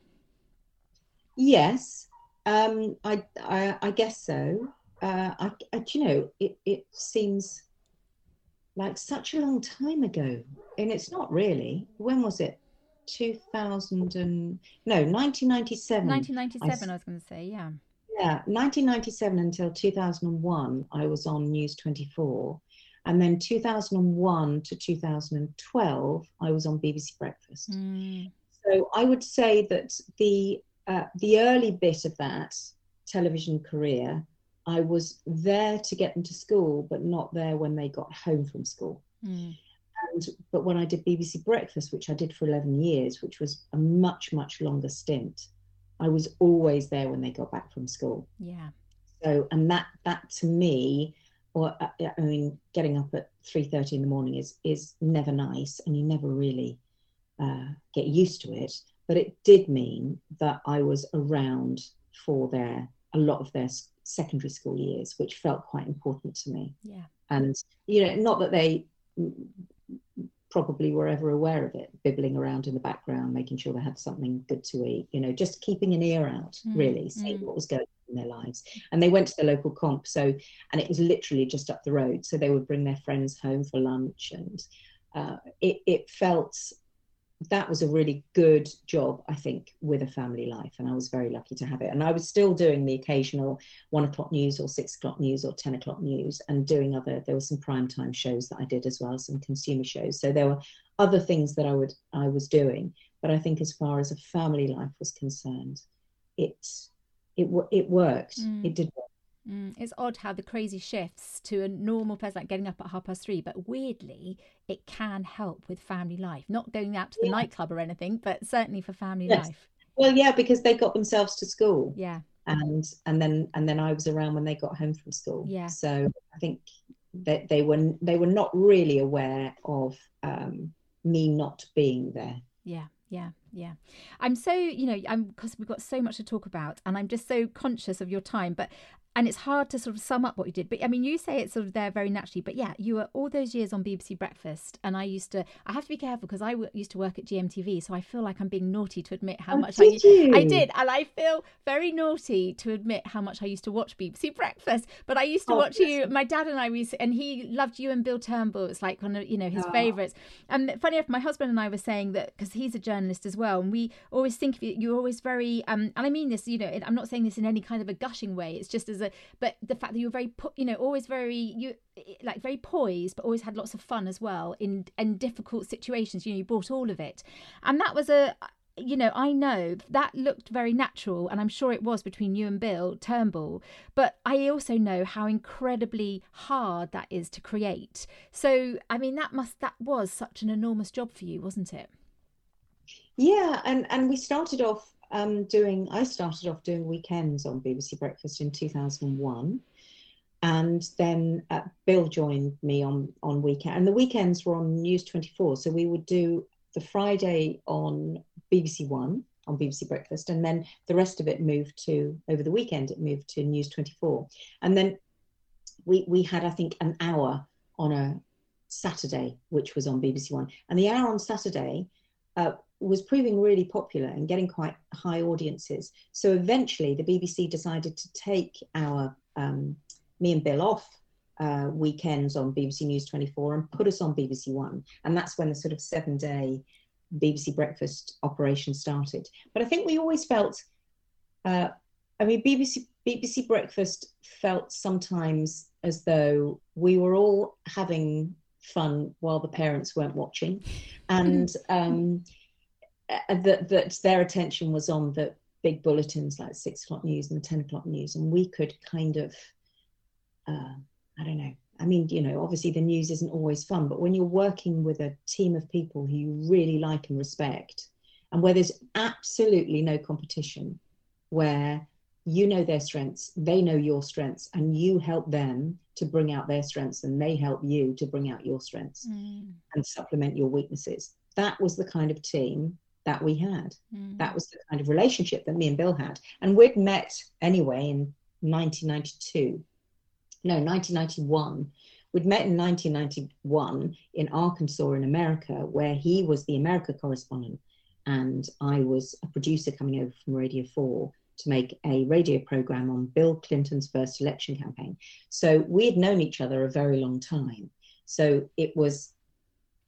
Yes. Um I I, I guess so uh, I, I, you know, it, it seems like such a long time ago, and it's not really. When was it? 2000 and no 1997 1997 I, I was going to say yeah yeah 1997 until 2001 i was on news 24 and then 2001 to 2012 i was on bbc breakfast mm. so i would say that the uh, the early bit of that television career I was there to get them to school, but not there when they got home from school. Mm. And, but when I did BBC Breakfast, which I did for 11 years, which was a much, much longer stint, I was always there when they got back from school. Yeah. So, and that, that to me, or uh, I mean, getting up at 3.30 in the morning is, is never nice and you never really uh, get used to it. But it did mean that I was around for their, a lot of their secondary school years, which felt quite important to me. Yeah. And, you know, not that they probably were ever aware of it, bibbling around in the background, making sure they had something good to eat, you know, just keeping an ear out, mm. really, seeing mm. what was going on in their lives. And they went to the local comp. So, and it was literally just up the road. So they would bring their friends home for lunch and uh, it, it felt that was a really good job, I think, with a family life. And I was very lucky to have it. And I was still doing the occasional one o'clock news or six o'clock news or 10 o'clock news and doing other, there were some prime time shows that I did as well, some consumer shows. So there were other things that I would, I was doing. But I think as far as a family life was concerned, it, it, it worked. Mm. It did work. Mm, it's odd how the crazy shifts to a normal person like getting up at half past three, but weirdly, it can help with family life. Not going out to the yeah. nightclub or anything, but certainly for family yes. life. Well, yeah, because they got themselves to school. Yeah. And and then and then I was around when they got home from school. Yeah. So I think that they were they were not really aware of um, me not being there. Yeah yeah yeah i'm so you know i'm because we've got so much to talk about and i'm just so conscious of your time but and it's hard to sort of sum up what you did but i mean you say it's sort of there very naturally but yeah you were all those years on bbc breakfast and i used to i have to be careful because I w- used to work at gmtv so i feel like i'm being naughty to admit how oh, much did I, you? I did and i feel very naughty to admit how much i used to watch bbc breakfast but i used to oh, watch you my dad and i used and he loved you and bill turnbull it's like one of you know his oh. favorites and funny enough my husband and i were saying that because he's a journalist as well and we always think of you you're always very um and i mean this you know i'm not saying this in any kind of a gushing way it's just as a but the fact that you were very you know always very you like very poised but always had lots of fun as well in in difficult situations you know you brought all of it and that was a you know, I know that looked very natural, and I'm sure it was between you and Bill Turnbull. But I also know how incredibly hard that is to create. So, I mean, that must that was such an enormous job for you, wasn't it? Yeah, and and we started off um, doing, I started off doing weekends on BBC Breakfast in 2001. And then uh, Bill joined me on, on weekend, and the weekends were on News 24. So we would do the Friday on BBC One, on BBC Breakfast, and then the rest of it moved to over the weekend. It moved to News 24, and then we we had I think an hour on a Saturday, which was on BBC One, and the hour on Saturday uh, was proving really popular and getting quite high audiences. So eventually, the BBC decided to take our um, me and Bill off uh, weekends on BBC News 24 and put us on BBC One, and that's when the sort of seven day BBC Breakfast operation started. But I think we always felt, uh, I mean, BBC BBC Breakfast felt sometimes as though we were all having fun while the parents weren't watching, and um, that that their attention was on the big bulletins like six o'clock news and the ten o'clock news, and we could kind of, uh, I don't know. I mean, you know, obviously the news isn't always fun, but when you're working with a team of people who you really like and respect, and where there's absolutely no competition, where you know their strengths, they know your strengths, and you help them to bring out their strengths, and they help you to bring out your strengths mm. and supplement your weaknesses. That was the kind of team that we had. Mm. That was the kind of relationship that me and Bill had. And we'd met anyway in 1992. No, 1991. We'd met in 1991 in Arkansas in America, where he was the America correspondent and I was a producer coming over from Radio 4 to make a radio program on Bill Clinton's first election campaign. So we had known each other a very long time. So it was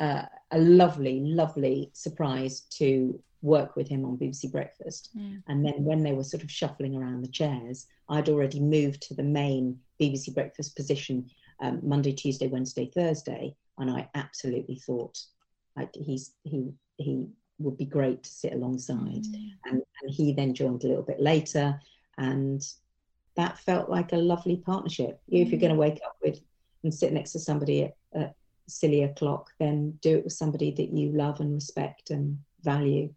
uh, a lovely, lovely surprise to work with him on BBC Breakfast. Mm. And then when they were sort of shuffling around the chairs, I'd already moved to the main BBC Breakfast position um, Monday, Tuesday, Wednesday, Thursday, and I absolutely thought like he's he he would be great to sit alongside. Mm. And, and he then joined a little bit later, and that felt like a lovely partnership. Mm. If you're going to wake up with and sit next to somebody at, at silly o'clock, then do it with somebody that you love and respect and value.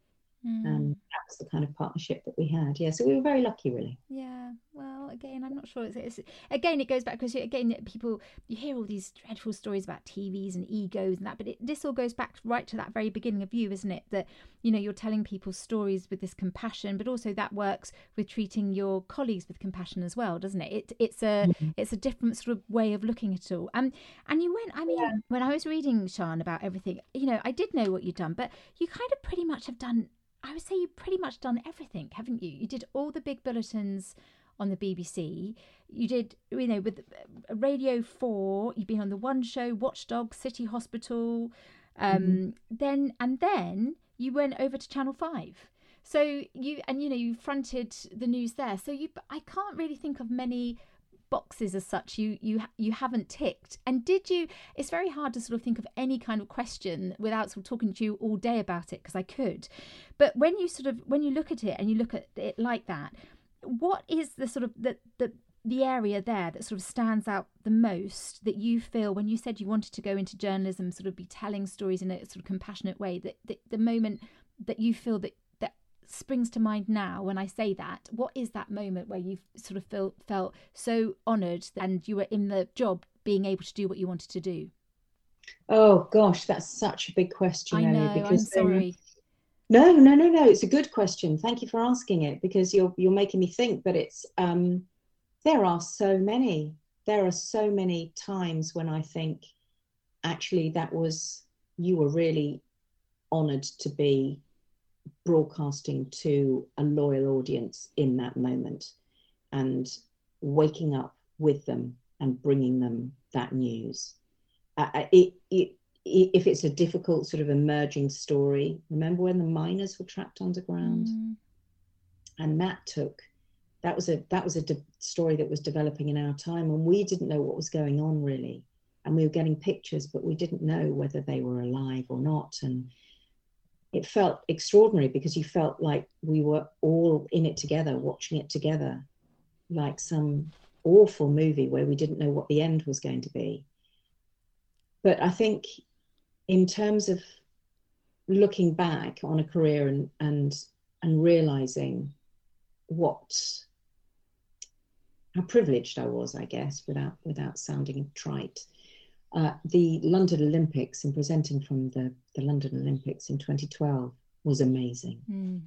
Mm. And that was the kind of partnership that we had. Yeah, so we were very lucky, really. Yeah. Well, again, I'm not sure. It's, it's again, it goes back because again, people you hear all these dreadful stories about TVs and egos and that, but it, this all goes back right to that very beginning of you, isn't it? That you know you're telling people stories with this compassion, but also that works with treating your colleagues with compassion as well, doesn't it? It it's a mm-hmm. it's a different sort of way of looking at it all. And and you went. I mean, yeah. when I was reading Sian about everything, you know, I did know what you'd done, but you kind of pretty much have done I would say you've pretty much done everything, haven't you? You did all the big bulletins on the BBC. You did, you know, with uh, Radio 4, you've been on the One Show, Watchdog, City Hospital. Um, mm-hmm. Then, and then you went over to Channel 5. So you, and you know, you fronted the news there. So you, I can't really think of many boxes as such you you you haven't ticked and did you it's very hard to sort of think of any kind of question without sort of talking to you all day about it because i could but when you sort of when you look at it and you look at it like that what is the sort of the the the area there that sort of stands out the most that you feel when you said you wanted to go into journalism sort of be telling stories in a sort of compassionate way that, that the moment that you feel that that springs to mind now when I say that. What is that moment where you sort of feel, felt so honoured and you were in the job being able to do what you wanted to do? Oh gosh, that's such a big question. I know. Because, I'm sorry. No, no, no, no. It's a good question. Thank you for asking it because you're you're making me think. But it's um, there are so many. There are so many times when I think, actually, that was you were really honoured to be broadcasting to a loyal audience in that moment and waking up with them and bringing them that news. Uh, uh it, it, if it's a difficult sort of emerging story, remember when the miners were trapped underground? Mm. And that took that was a that was a de- story that was developing in our time, and we didn't know what was going on really, and we were getting pictures, but we didn't know whether they were alive or not, and it felt extraordinary because you felt like we were all in it together, watching it together, like some awful movie where we didn't know what the end was going to be. But I think, in terms of looking back on a career and and and realizing what how privileged I was, I guess, without without sounding trite, uh, the London Olympics and presenting from the, the London Olympics in 2012 was amazing. Mm.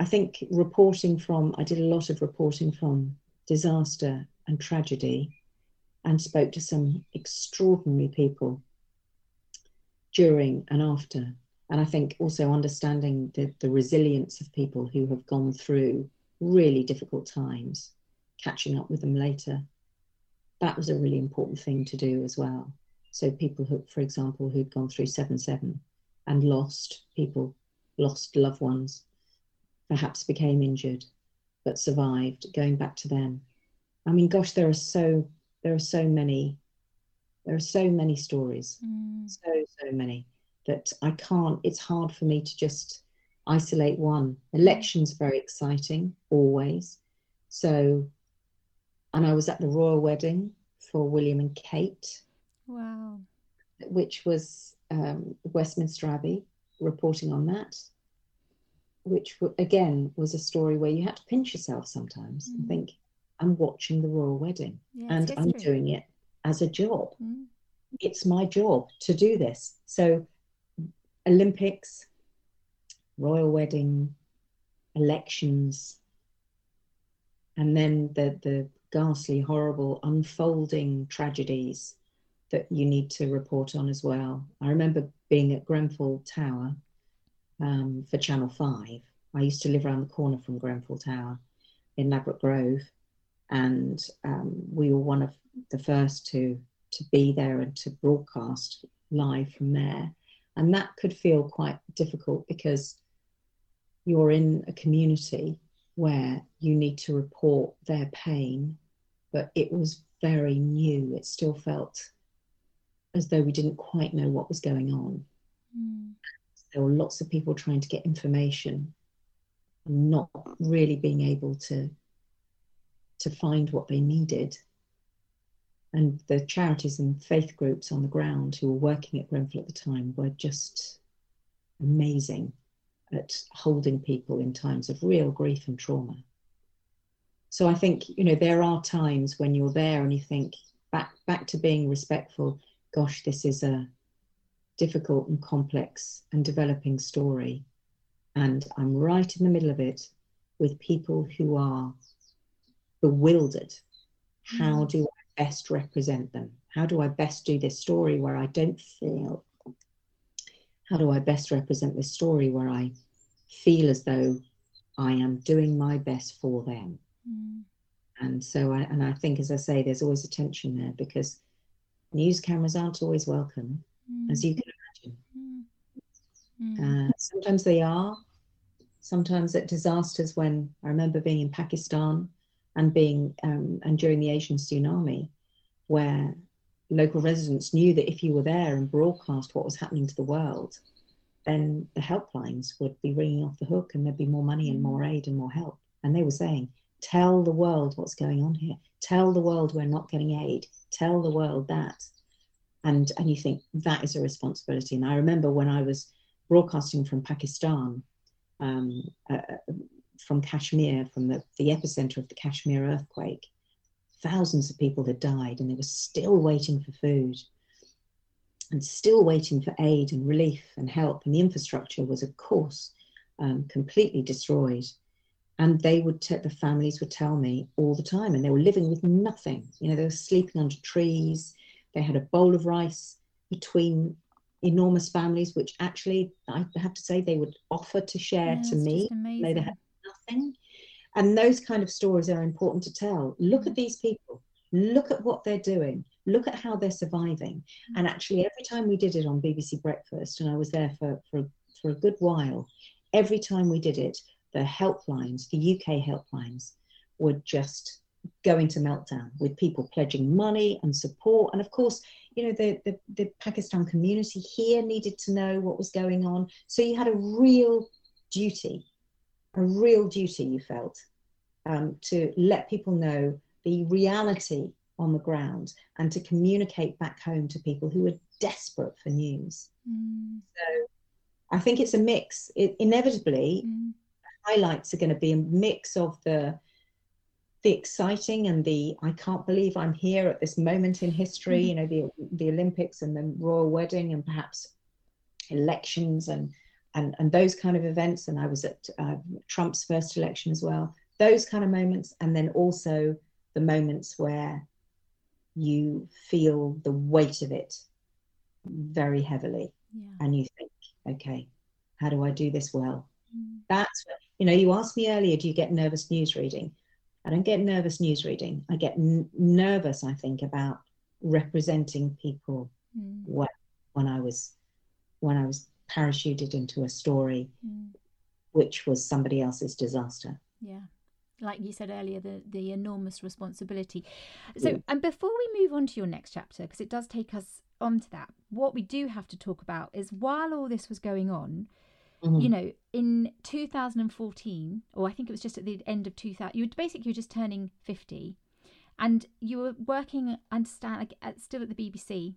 I think reporting from, I did a lot of reporting from disaster and tragedy and spoke to some extraordinary people during and after. And I think also understanding the, the resilience of people who have gone through really difficult times, catching up with them later. That was a really important thing to do as well. So people who, for example, who'd gone through 7-7 and lost people, lost loved ones, perhaps became injured, but survived, going back to them. I mean, gosh, there are so there are so many there are so many stories, mm. so so many that I can't. It's hard for me to just isolate one. Elections very exciting always. So, and I was at the royal wedding for William and Kate. Wow. Which was um, Westminster Abbey, reporting on that which again was a story where you had to pinch yourself sometimes mm. and think, I'm watching the royal wedding and I'm doing it as a job. Mm. It's my job to do this. So, Olympics, royal wedding, elections, and then the, the ghastly, horrible, unfolding tragedies that you need to report on as well. I remember being at Grenfell Tower um, for Channel 5. I used to live around the corner from Grenfell Tower in Ladbroke Grove, and um, we were one of the first to to be there and to broadcast live from there. And that could feel quite difficult because you're in a community where you need to report their pain, but it was very new. It still felt as though we didn't quite know what was going on. Mm there were lots of people trying to get information and not really being able to to find what they needed and the charities and faith groups on the ground who were working at Grenfell at the time were just amazing at holding people in times of real grief and trauma. So I think, you know, there are times when you're there and you think back back to being respectful, gosh, this is a difficult and complex and developing story. And I'm right in the middle of it with people who are bewildered. How mm. do I best represent them? How do I best do this story where I don't feel? How do I best represent this story where I feel as though I am doing my best for them? Mm. And so, I, and I think, as I say, there's always a tension there because news cameras aren't always welcome mm. as you can imagine. Mm. Uh, sometimes they are. Sometimes at disasters, when I remember being in Pakistan and being um, and during the Asian tsunami, where local residents knew that if you were there and broadcast what was happening to the world, then the helplines would be ringing off the hook and there'd be more money and more aid and more help. And they were saying, tell the world what's going on here. Tell the world we're not getting aid. Tell the world that and and you think that is a responsibility. And I remember when I was broadcasting from Pakistan, um, uh, from Kashmir, from the, the epicenter of the Kashmir earthquake, thousands of people had died, and they were still waiting for food and still waiting for aid and relief and help. And the infrastructure was, of course, um, completely destroyed. And they would, t- the families would tell me all the time, and they were living with nothing. You know, they were sleeping under trees they had a bowl of rice between enormous families, which actually I have to say they would offer to share yeah, to me. They had And those kind of stories are important to tell. Look at these people. Look at what they're doing. Look at how they're surviving. Mm-hmm. And actually, every time we did it on BBC Breakfast, and I was there for, for, for a good while, every time we did it, the helplines, the UK helplines, would just going to meltdown with people pledging money and support. And of course, you know, the, the, the, Pakistan community here needed to know what was going on. So you had a real duty, a real duty you felt um, to let people know the reality on the ground and to communicate back home to people who were desperate for news. Mm. So I think it's a mix. It, inevitably, mm. highlights are going to be a mix of the the exciting and the I can't believe I'm here at this moment in history, mm-hmm. you know, the the Olympics and the royal wedding and perhaps elections and and and those kind of events. And I was at uh, Trump's first election as well. Those kind of moments, and then also the moments where you feel the weight of it very heavily, yeah. and you think, okay, how do I do this well? Mm. That's what, you know. You asked me earlier, do you get nervous news reading? I don't get nervous news reading. I get n- nervous, I think, about representing people mm. when, when I was when I was parachuted into a story mm. which was somebody else's disaster. Yeah. Like you said earlier, the, the enormous responsibility. So, yeah. and before we move on to your next chapter, because it does take us on to that, what we do have to talk about is while all this was going on, Mm-hmm. You know, in 2014, or I think it was just at the end of 2000, you were basically you were just turning 50, and you were working and stand, at, still at the BBC.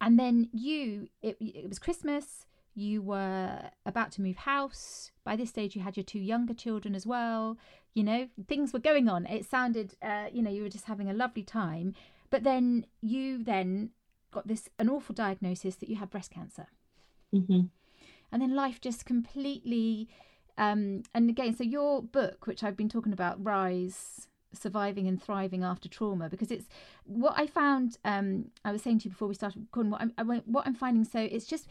And then you, it, it was Christmas. You were about to move house. By this stage, you had your two younger children as well. You know, things were going on. It sounded, uh, you know, you were just having a lovely time. But then you then got this an awful diagnosis that you had breast cancer. Mm-hmm and then life just completely um, and again so your book which i've been talking about rise surviving and thriving after trauma because it's what I found. Um, I was saying to you before we started recording. What I'm I, what I'm finding. So it's just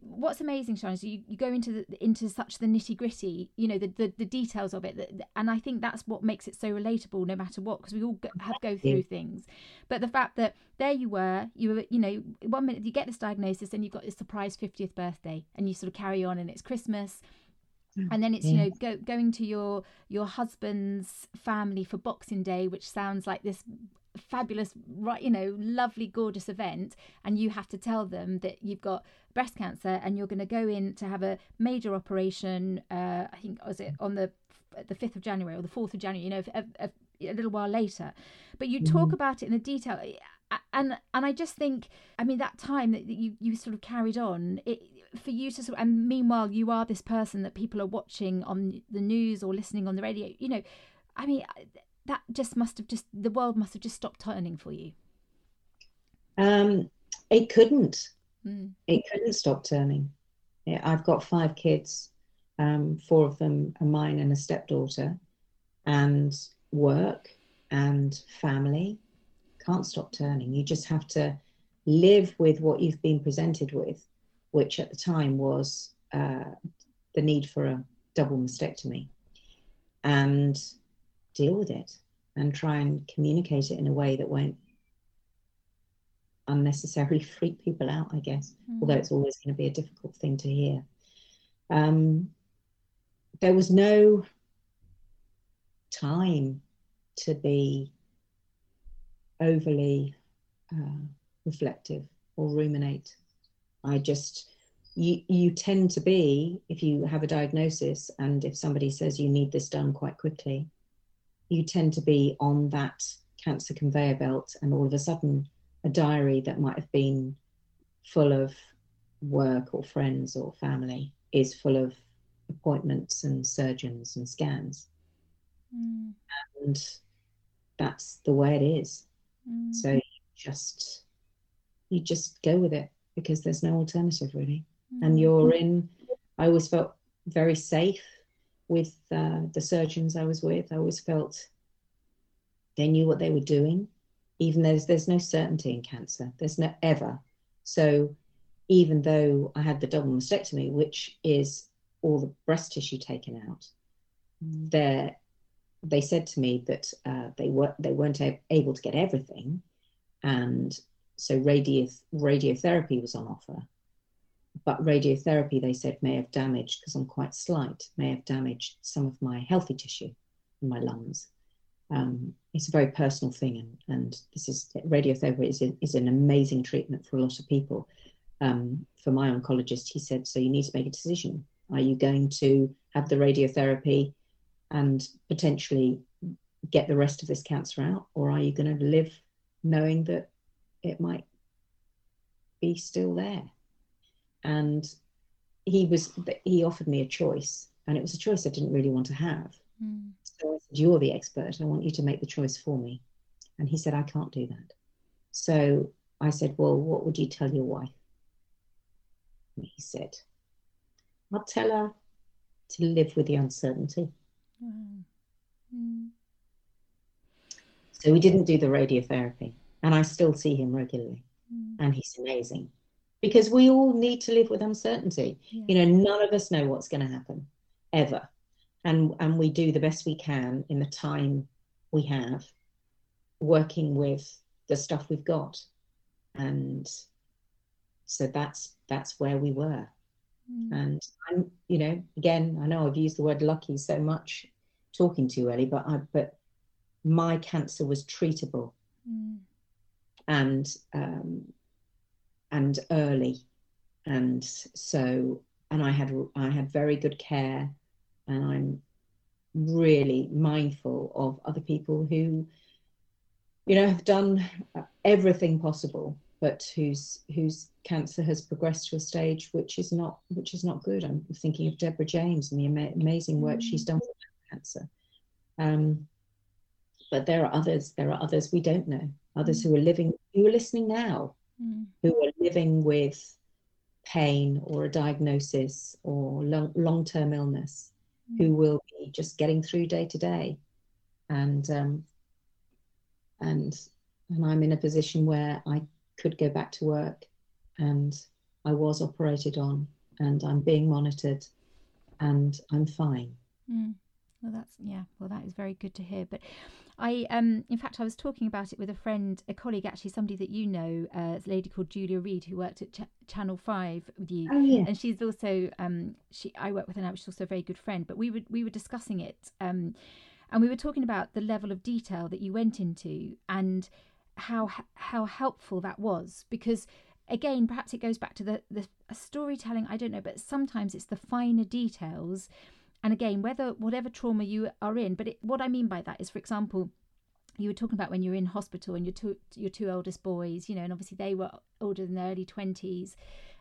what's amazing, Sian, is you, you go into the, into such the nitty gritty. You know the, the, the details of it, and I think that's what makes it so relatable, no matter what, because we all go, have go through things. But the fact that there you were, you were, you know, one minute you get this diagnosis, and you've got this surprise 50th birthday, and you sort of carry on, and it's Christmas. And then it's you know go, going to your your husband's family for boxing day which sounds like this fabulous right you know lovely gorgeous event and you have to tell them that you've got breast cancer and you're going to go in to have a major operation uh, i think was it on the the 5th of january or the 4th of january you know a, a, a little while later but you talk mm. about it in the detail and and i just think i mean that time that you you sort of carried on it for you to sort of, and meanwhile you are this person that people are watching on the news or listening on the radio. You know i mean that just must have just the world must have just stopped turning for you. Um it couldn't. Mm. it couldn't stop turning. Yeah, i've got five kids um four of them are mine and a stepdaughter and work and family can't stop turning. You just have to live with what you've been presented with which at the time was uh, the need for a double mastectomy, and deal with it and try and communicate it in a way that won't unnecessarily freak people out, I guess, mm. although it's always going to be a difficult thing to hear. Um, there was no time to be overly uh, reflective or ruminate I just you you tend to be if you have a diagnosis and if somebody says you need this done quite quickly, you tend to be on that cancer conveyor belt, and all of a sudden, a diary that might have been full of work or friends or family is full of appointments and surgeons and scans. Mm. And that's the way it is. Mm. So you just you just go with it because there's no alternative really. Mm-hmm. And you're in, I always felt very safe with uh, the surgeons I was with. I always felt they knew what they were doing, even though there's, there's no certainty in cancer. There's no ever. So even though I had the double mastectomy, which is all the breast tissue taken out, there they said to me that uh, they were they weren't able to get everything, and so radio, radiotherapy was on offer. But radiotherapy, they said, may have damaged, because I'm quite slight, may have damaged some of my healthy tissue in my lungs. Um, it's a very personal thing, and, and this is radiotherapy is, a, is an amazing treatment for a lot of people. Um, for my oncologist, he said, so you need to make a decision. Are you going to have the radiotherapy and potentially get the rest of this cancer out, or are you going to live knowing that it might be still there. And he was he offered me a choice, and it was a choice I didn't really want to have. Mm. So I said, "You're the expert. I want you to make the choice for me." And he said, "I can't do that." So I said, "Well, what would you tell your wife?" And he said, I'll tell her to live with the uncertainty. Mm. So we didn't do the radiotherapy, and I still see him regularly, mm. and he's amazing because we all need to live with uncertainty. Yeah. You know, none of us know what's going to happen ever, and and we do the best we can in the time we have, working with the stuff we've got, and so that's that's where we were. Mm. And I'm, you know, again, I know I've used the word lucky so much talking to you, Ellie, but I, but my cancer was treatable mm. And um, and early, and so and I had I had very good care, and I'm really mindful of other people who, you know, have done everything possible, but whose whose cancer has progressed to a stage which is not which is not good. I'm thinking of Deborah James and the ama- amazing work mm. she's done with cancer. Um, but there are others there are others we don't know others mm. who are living who are listening now mm. who are living with pain or a diagnosis or long, long-term illness mm. who will be just getting through day to day and um, and and I'm in a position where I could go back to work and I was operated on and I'm being monitored and I'm fine. Mm. Well, that's yeah. Well, that is very good to hear. But I, um, in fact, I was talking about it with a friend, a colleague, actually, somebody that you know, uh, a lady called Julia Reed, who worked at Ch- Channel Five with you. Oh yeah. And she's also, um, she I work with her now. She's also a very good friend. But we were we were discussing it, um, and we were talking about the level of detail that you went into and how how helpful that was because again perhaps it goes back to the the storytelling i don't know but sometimes it's the finer details and again, whether whatever trauma you are in, but it, what I mean by that is, for example, you were talking about when you're in hospital and your two your two oldest boys, you know, and obviously they were older than their early twenties,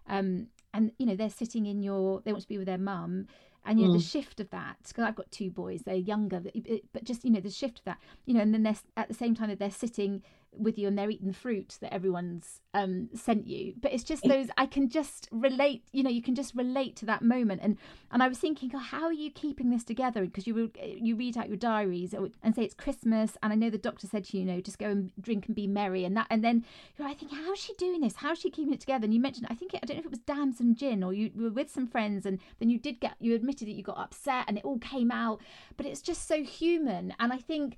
um, and you know they're sitting in your they want to be with their mum, and you know mm. the shift of that because I've got two boys, they're younger, but just you know the shift of that, you know, and then they're at the same time that they're sitting with you and they're eating the fruit that everyone's um, sent you. But it's just those i can just relate you know you can just relate to that moment. And and i was thinking oh, how are you keeping this together? Because you you read out your diaries and say it's christmas and i know the doctor said to you, you know just go and drink and be merry and that and then you know, i think how's she doing this? How's she keeping it together? And you mentioned i think it, i don't know if it was damson gin or you were with some friends and then you did get you admitted that you got upset and it all came out. But it's just so human. And i think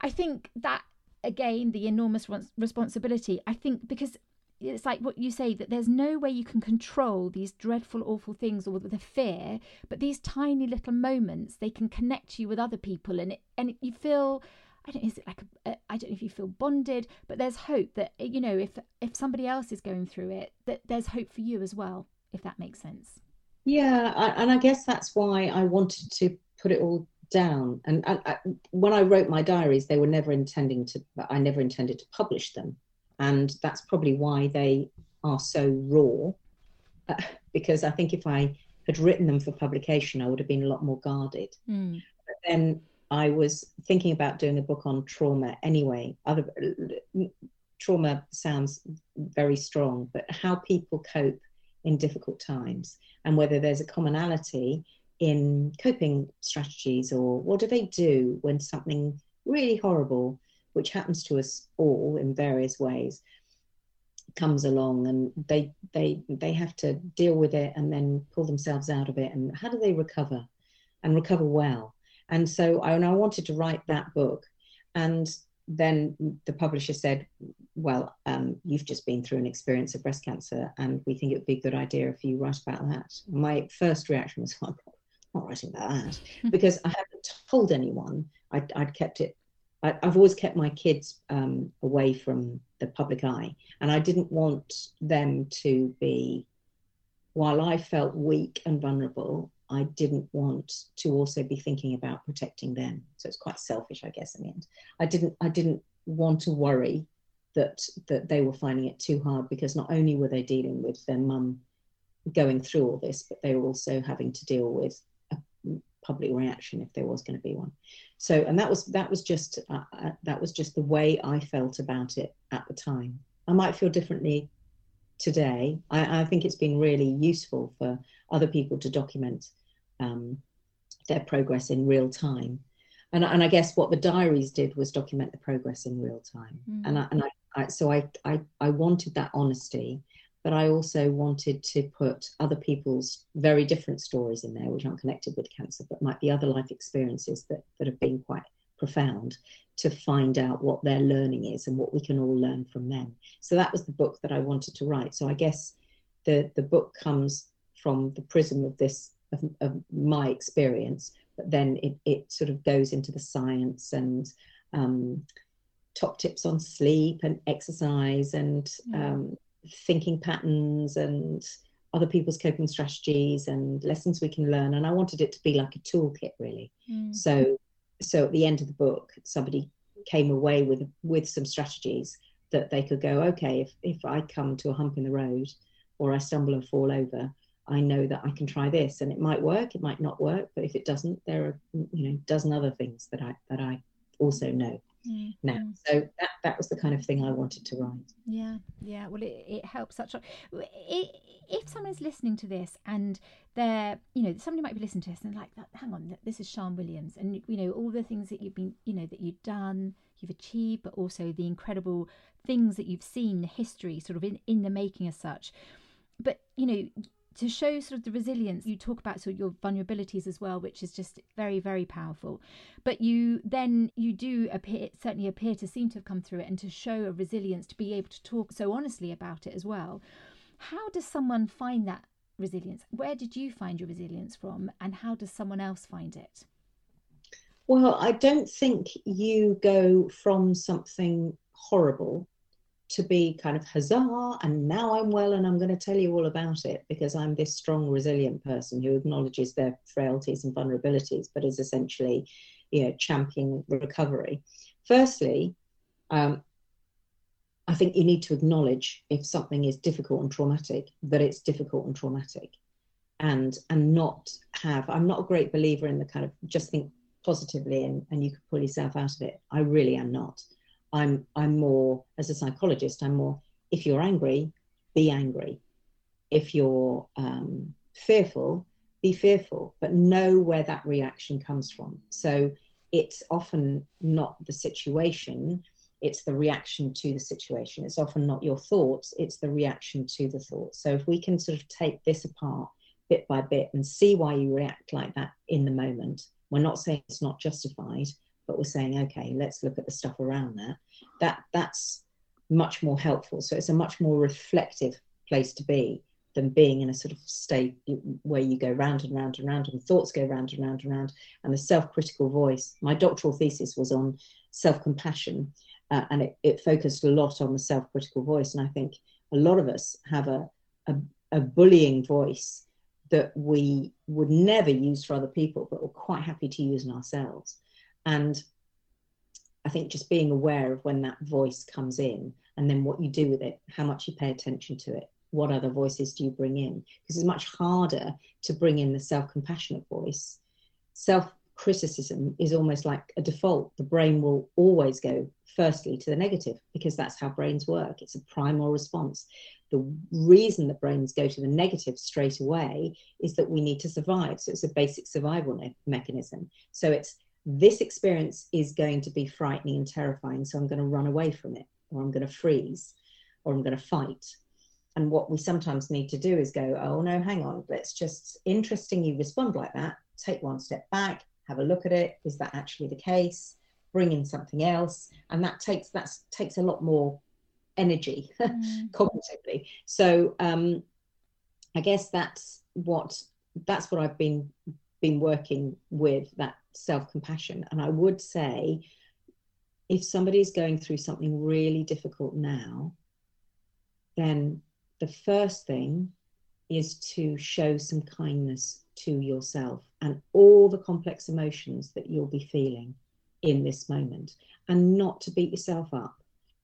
I think that again the enormous responsibility. I think because it's like what you say that there's no way you can control these dreadful awful things or the fear but these tiny little moments they can connect you with other people and it, and you feel I don't is it like a, a, I don't know if you feel bonded but there's hope that you know if if somebody else is going through it that there's hope for you as well if that makes sense. Yeah I, and I guess that's why I wanted to put it all down. And, I, when I wrote my diaries, they were never intending to, I never intended to publish them. And that's probably why they are so raw. Uh, because I think if I had written them for publication, I would have been a lot more guarded. Mm. But then I was thinking about doing a book on trauma anyway. Other trauma sounds very strong, but how people cope in difficult times and whether there's a commonality in coping strategies or what do they do when something really horrible, which happens to us all in various ways, comes along and they they they have to deal with it and then pull themselves out of it? And how do they recover and recover well? And so I, and I wanted to write that book. And then the publisher said well um, you've just been through an experience of breast cancer and we think it would be a good idea if you write about that. My first reaction was oh, not writing about that hmm. because I haven't told anyone. I'd, I'd kept it. I, have always kept my kids um, away from the public eye, and I didn't want them to be. While I felt weak and vulnerable, I didn't want to also be thinking about protecting them. So it's quite selfish, I guess. In the end, I didn't. I didn't want to worry that that they were finding it too hard because not only were they dealing with their mum going through all this, but they were also having to deal with public reaction if there was going to be one. So, and that was that was just uh, uh, that was just the way I felt about it at the time. I might feel differently today. I, I, think it's been really useful for other people to document um, their progress in real time. And, and I guess what the diaries did was document the progress in real time. Mm. And, I, and I, I, so I, I, I wanted that honesty, but I also wanted to put other people's very different stories in there, which aren't connected with cancer, but might be other life experiences that, that have been quite profound to find out what their learning is and what we can all learn from them. So that was the book that I wanted to write. So I guess the, the book comes from the prism of this of, of my experience, but then it, it sort of goes into the science and um, top tips on sleep and exercise and mm. um, thinking patterns and other people's coping strategies and lessons we can learn. And I wanted it to be like a toolkit, really. Mm. So, so at the end of the book, somebody came away with with some strategies that they could go, okay, if if I come to a hump in the road or I stumble and fall over, I know that I can try this and it might work, it might not work, but if it doesn't, there are you know dozen other things that I that I also know mm-hmm. now. So that that was the kind of thing I wanted to write. Yeah, yeah. Well, it, it helps such. A, it, if someone's listening to this and they're you know somebody might be listening to this and like hang on, this is Sian Williams, and you know all the things that you've been you know that you've done, you've achieved, but also the incredible things that you've seen, the history sort of in in the making as such. But you know to show sort of the resilience you talk about sort of your vulnerabilities as well which is just very very powerful. But you then you do appear certainly appear to seem to have come through it and to show a resilience to be able to talk so honestly about it as well. How does someone find that resilience? Where did you find your resilience from and how does someone else find it? Well i don't think you go from something horrible to be kind of huzzah and now i'm well and i'm going to tell you all about it because i'm this strong resilient person who acknowledges their frailties and vulnerabilities but is essentially you know championing recovery. Firstly um, i think you need to acknowledge if something is difficult and traumatic that it's difficult and traumatic. And and not have i'm not a great believer in the kind of just think positively and, and you can pull yourself out of it. I really am not I'm I'm more as a psychologist. I'm more if you're angry, be angry. If you're um, fearful, be fearful, but know where that reaction comes from. So it's often not the situation, it's the reaction to the situation. It's often not your thoughts, it's the reaction to the thoughts. So if we can sort of take this apart bit by bit and see why you react like that in the moment, we're not saying it's not justified, but we're saying, okay, let's look at the stuff around that. That that's much more helpful. So it's a much more reflective place to be than being in a sort of state where you go round and round and round and thoughts go round and round and round and the self-critical voice my doctoral thesis was on self-compassion uh, and it, it, focused a lot on the self-critical voice and i think a lot of us have a, a, a bullying voice that we would never use for other people but we're quite happy to use in ourselves and I think just being aware of when that voice comes in and then what you do with it, how much you pay attention to it, what other voices do you bring in? Because it's much harder to bring in the self compassionate voice. Self criticism is almost like a default. The brain will always go firstly to the negative because that's how brains work. It's a primal response. The reason that brains go to the negative straight away is that we need to survive. So it's a basic survival mechanism. So it's this experience is going to be frightening and terrifying. So I'm going to run away from it, or I'm going to freeze, or I'm going to fight. And what we sometimes need to do is go, oh no, hang on, let's just interesting you respond like that. Take one step back, have a look at it. Is that actually the case? Bring in something else, and that takes that takes a lot more energy mm. cognitively. So um, I guess that's what that's what I've been been working with that self compassion. And I would say, if somebody's going through something really difficult now, then the first thing is to show some kindness to yourself and all the complex emotions that you'll be feeling in this moment, and not to beat yourself up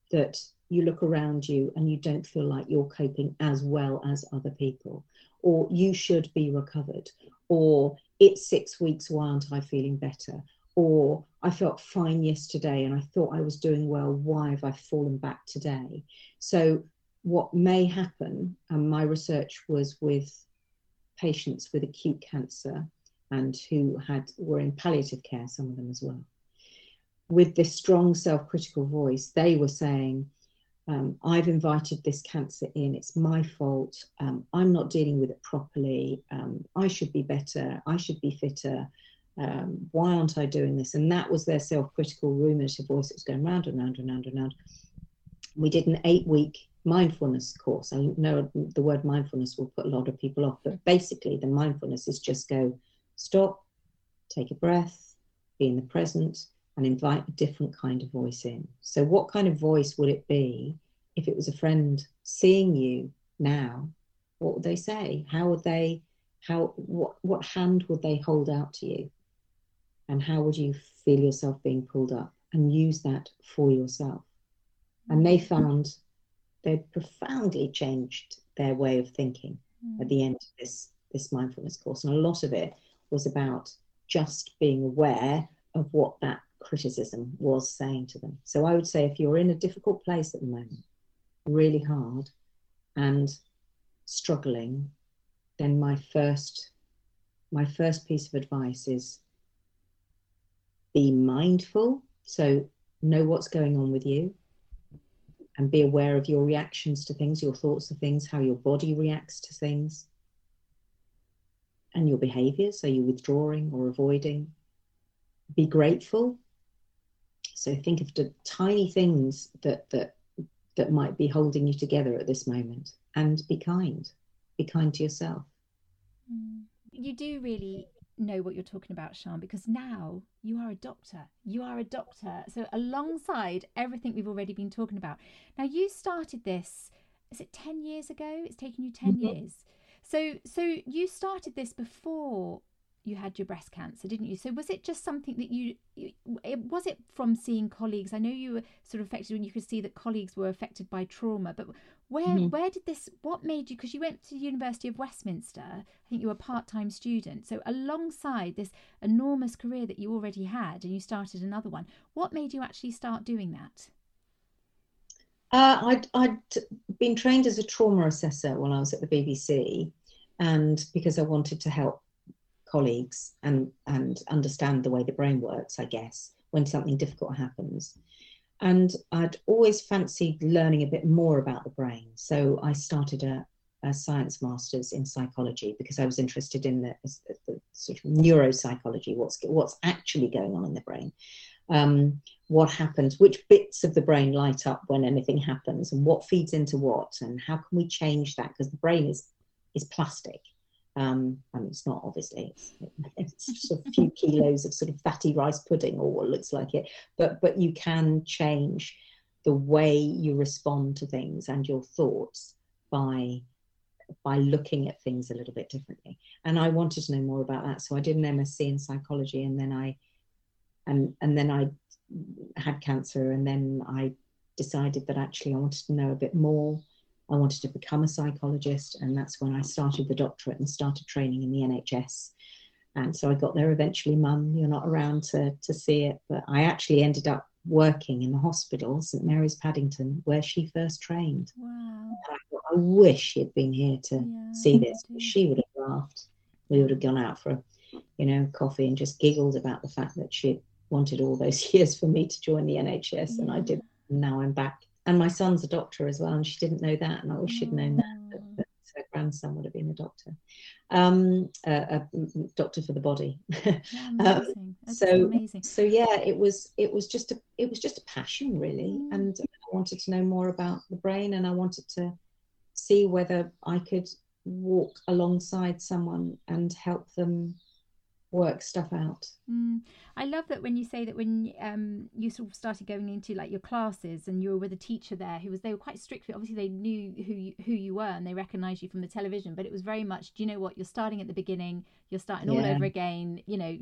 that you look around you and you don't feel like you're coping as well as other people, or you should be recovered, or it's six weeks, why aren't I feeling better? Or I felt fine yesterday and I thought I was doing well, why have I fallen back today? So, what may happen, and my research was with patients with acute cancer and who had were in palliative care, some of them as well. With this strong self-critical voice, they were saying, um, I've invited this cancer in, it's my fault, um, I'm not dealing with it properly, um, I should be better, I should be fitter, um, why aren't I doing this? And that was their self critical ruminative voice that was going round and round and round and round. We did an eight week mindfulness course. I know the word mindfulness will put a lot of people off, but basically, the mindfulness is just go stop, take a breath, be in the present, and invite a different kind of voice in. So, what kind of voice would it be if it was a friend seeing you now? What would they say? How would they? How what what hand would they hold out to you? And how would you feel yourself being pulled up? And use that for yourself. And they found they'd profoundly changed their way of thinking at the end of this this mindfulness course and a lot of it was about just being aware of what that criticism was saying to them so i would say if you're in a difficult place at the moment really hard and struggling then my first my first piece of advice is be mindful so know what's going on with you and be aware of your reactions to things, your thoughts to things, how your body reacts to things, and your behaviors. Are you withdrawing or avoiding? Be grateful. So think of the tiny things that that that might be holding you together at this moment, and be kind. Be kind to yourself. Mm. You do really know what you're talking about, Sian, because now you are a doctor. You are a doctor. So, alongside everything we've already been talking about, now you started this, is it 10 years ago? It's taken you 10 mm-hmm. years. So, so you started this before you had your breast cancer, didn't you? So was it just something that you, you was it from seeing colleagues? I know you were sort of affected when you could see that colleagues were affected by trauma, but where mm-hmm. where did this what made you because you went to the University of Westminster, I think you were a part-time student. So alongside this enormous career that you already had and you started another one, what made you actually start doing that? Uh, I'd, I'd been trained as a trauma assessor while I was at the BBC, and because I wanted to help colleagues and and understand the way the brain works i guess when something difficult happens. And i'd always fancied learning a bit more about the brain. So i started a, a science masters in psychology because i was interested in the, the, sort of neuropsychology what's what's actually going on in the brain. Um, what happens which bits of the brain light up when anything happens and what feeds into what and how can we change that? Because the brain is is plastic um, and it's not obviously. It's, it's just a few kilos of sort of fatty rice pudding or what looks like it. But but you can change the way you respond to things and your thoughts by by looking at things a little bit differently. And i wanted to know more about that. So i did an msc in psychology and then i and and then i had cancer and then i decided that actually i wanted to know a bit more I wanted to become a psychologist, and that's when I started the doctorate and started training in the NHS. And so I got there eventually. Mum, you're not around to, to see it, but I actually ended up working in the hospital, St Mary's Paddington, where she first trained. Wow. I, I, wish she'd been here to yeah, see this. She would have laughed. We would have gone out for, you know, coffee and just giggled about the fact that she wanted all those years for me to join the NHS, yeah. and I did. And now I'm back and my son's a doctor as well, and she didn't know that, and I wish she'd known that. But, but her grandson would have been a doctor, um, a, a doctor for the body. Yeah, um, so amazing. so yeah, it was it was just a it was just a passion really, mm. and I wanted to know more about the brain, and I wanted to see whether I could walk alongside someone and help them work stuff out. Mm. I love that when you say that when um, you sort of started going into like your classes and you were with a teacher there who was they were quite strict. Obviously, they knew who you, who you were and they recognised you from the television. But it was very much, do you know what? You're starting at the beginning. You're starting yeah. all over again. You know,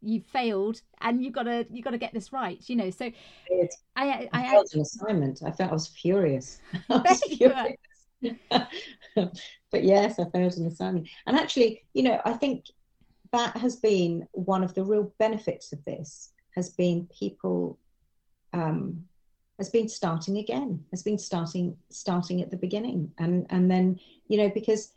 you failed and you've got to you got to get this right. You know, so I I, I, I felt an assignment. I felt I was furious. I was furious. but yes, I failed an assignment. And actually, you know, I think that has been one of the real benefits of this has been people um, has been starting again has been starting starting at the beginning and and then you know because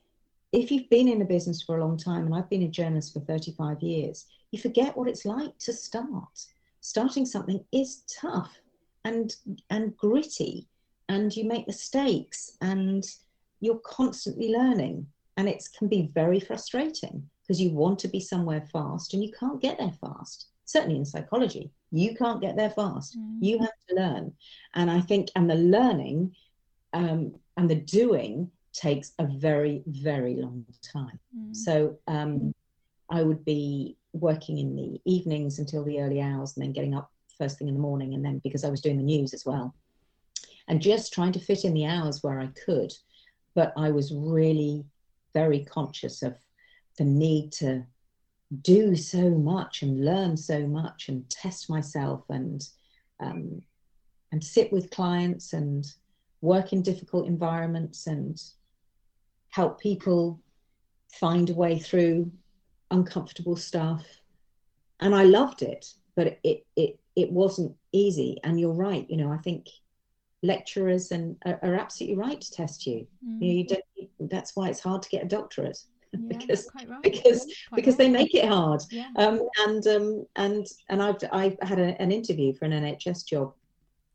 if you've been in a business for a long time, and I've been a journalist for 35 years, you forget what it's like to start. Starting something is tough and and gritty, and you make mistakes, and you're constantly learning, and it can be very frustrating because you want to be somewhere fast and you can't get there fast. Certainly in psychology, you can't get there fast. Mm. You have to learn, and I think and the learning um, and the doing takes a very, very long time. Mm. So um, I would be working in the evenings until the early hours and then getting up first thing in the morning. And then because I was doing the news as well, and just trying to fit in the hours where I could. But I was really very conscious of the need to do so much and learn so much and test myself and um, and sit with clients and work in difficult environments and help people find a way through uncomfortable stuff. And I loved it, but it it it wasn't easy. And you're right, you know, I think lecturers and are, are absolutely right to test you. Mm. You, know, you don't, that's why it's hard to get a doctorate. Yeah, because right. because because right. they make it hard yeah. um, and um, and and I've I had a, an interview for an NHS job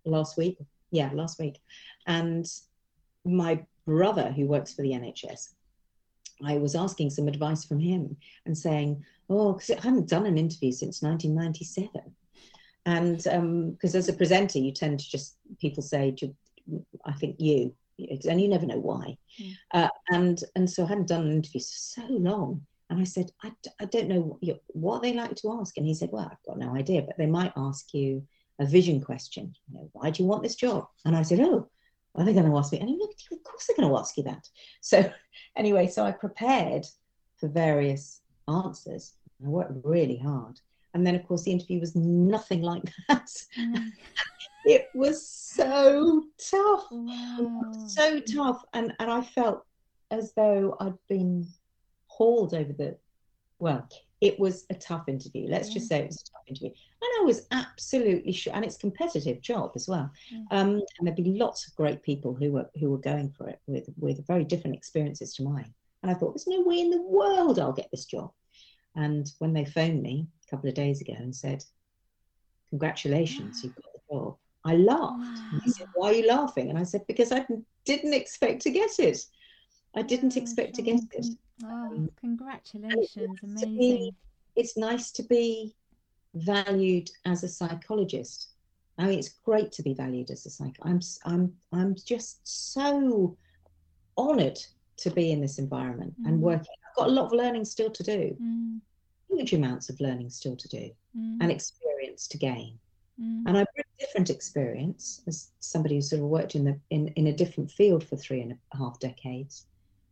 last week yeah last week and my brother who works for the NHS, I was asking some advice from him and saying, oh, because I haven't done an interview since 1997. And because um, as a presenter, you tend to just, people say, I think you, and you never know why. Mm. Uh, and, and so I hadn't done an interview for so long. And I said, I, I don't know what they like to ask. And he said, Well, I've got no idea, but they might ask you a vision question. You know, why do you want this job? And I said, Oh, are they going to ask me? And he looked, of course they're going to ask you that. So anyway, so I prepared for various answers. I worked really hard. And then, of course, the interview was nothing like that. Mm. It was so tough, wow. so tough. And, and I felt as though I'd been hauled over the, well, it was a tough interview. Let's yeah. just say it was a tough interview. And I was absolutely sure, and it's a competitive job as well. Yeah. Um, and there'd be lots of great people who were who were going for it with with very different experiences to mine. And I thought, there's no way in the world I'll get this job. And when they phoned me a couple of days ago and said, Congratulations, you've got the job. I laughed. Wow. They said, Why are you laughing? And I said, Because I didn't expect to get it. I didn't expect to get it. Oh, um, congratulations! Amazing. Be, it's nice to be valued as a psychologist. I mean, it's great to be valued as a psych. I'm, I'm, I'm just so honoured to be in this environment mm. and working. I've got a lot of learning still to do, mm. huge amounts of learning still to do, mm. and experience to gain. Mm. And I different experience as somebody who sort of worked in the in, in a different field for three and a half decades.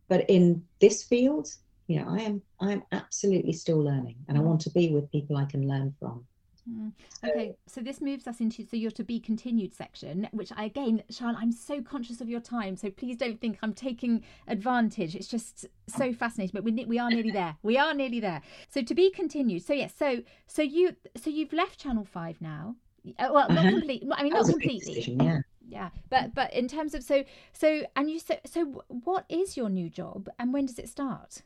But in this field, you know, I am I am absolutely still learning, and I want to be with people I can learn from. Mm. Okay, so this moves us into so your to be continued section, which I again, Sian, I'm so conscious of your time, so please don't think I'm taking advantage. It's just so fascinating, but we we are nearly there. We are nearly there. So to be continued. So yes, so so you so you've left Channel Five now. Uh, well, not completely. I mean, not completely. Decision, yeah yeah but but in terms of so so and you said so what is your new job and when does it start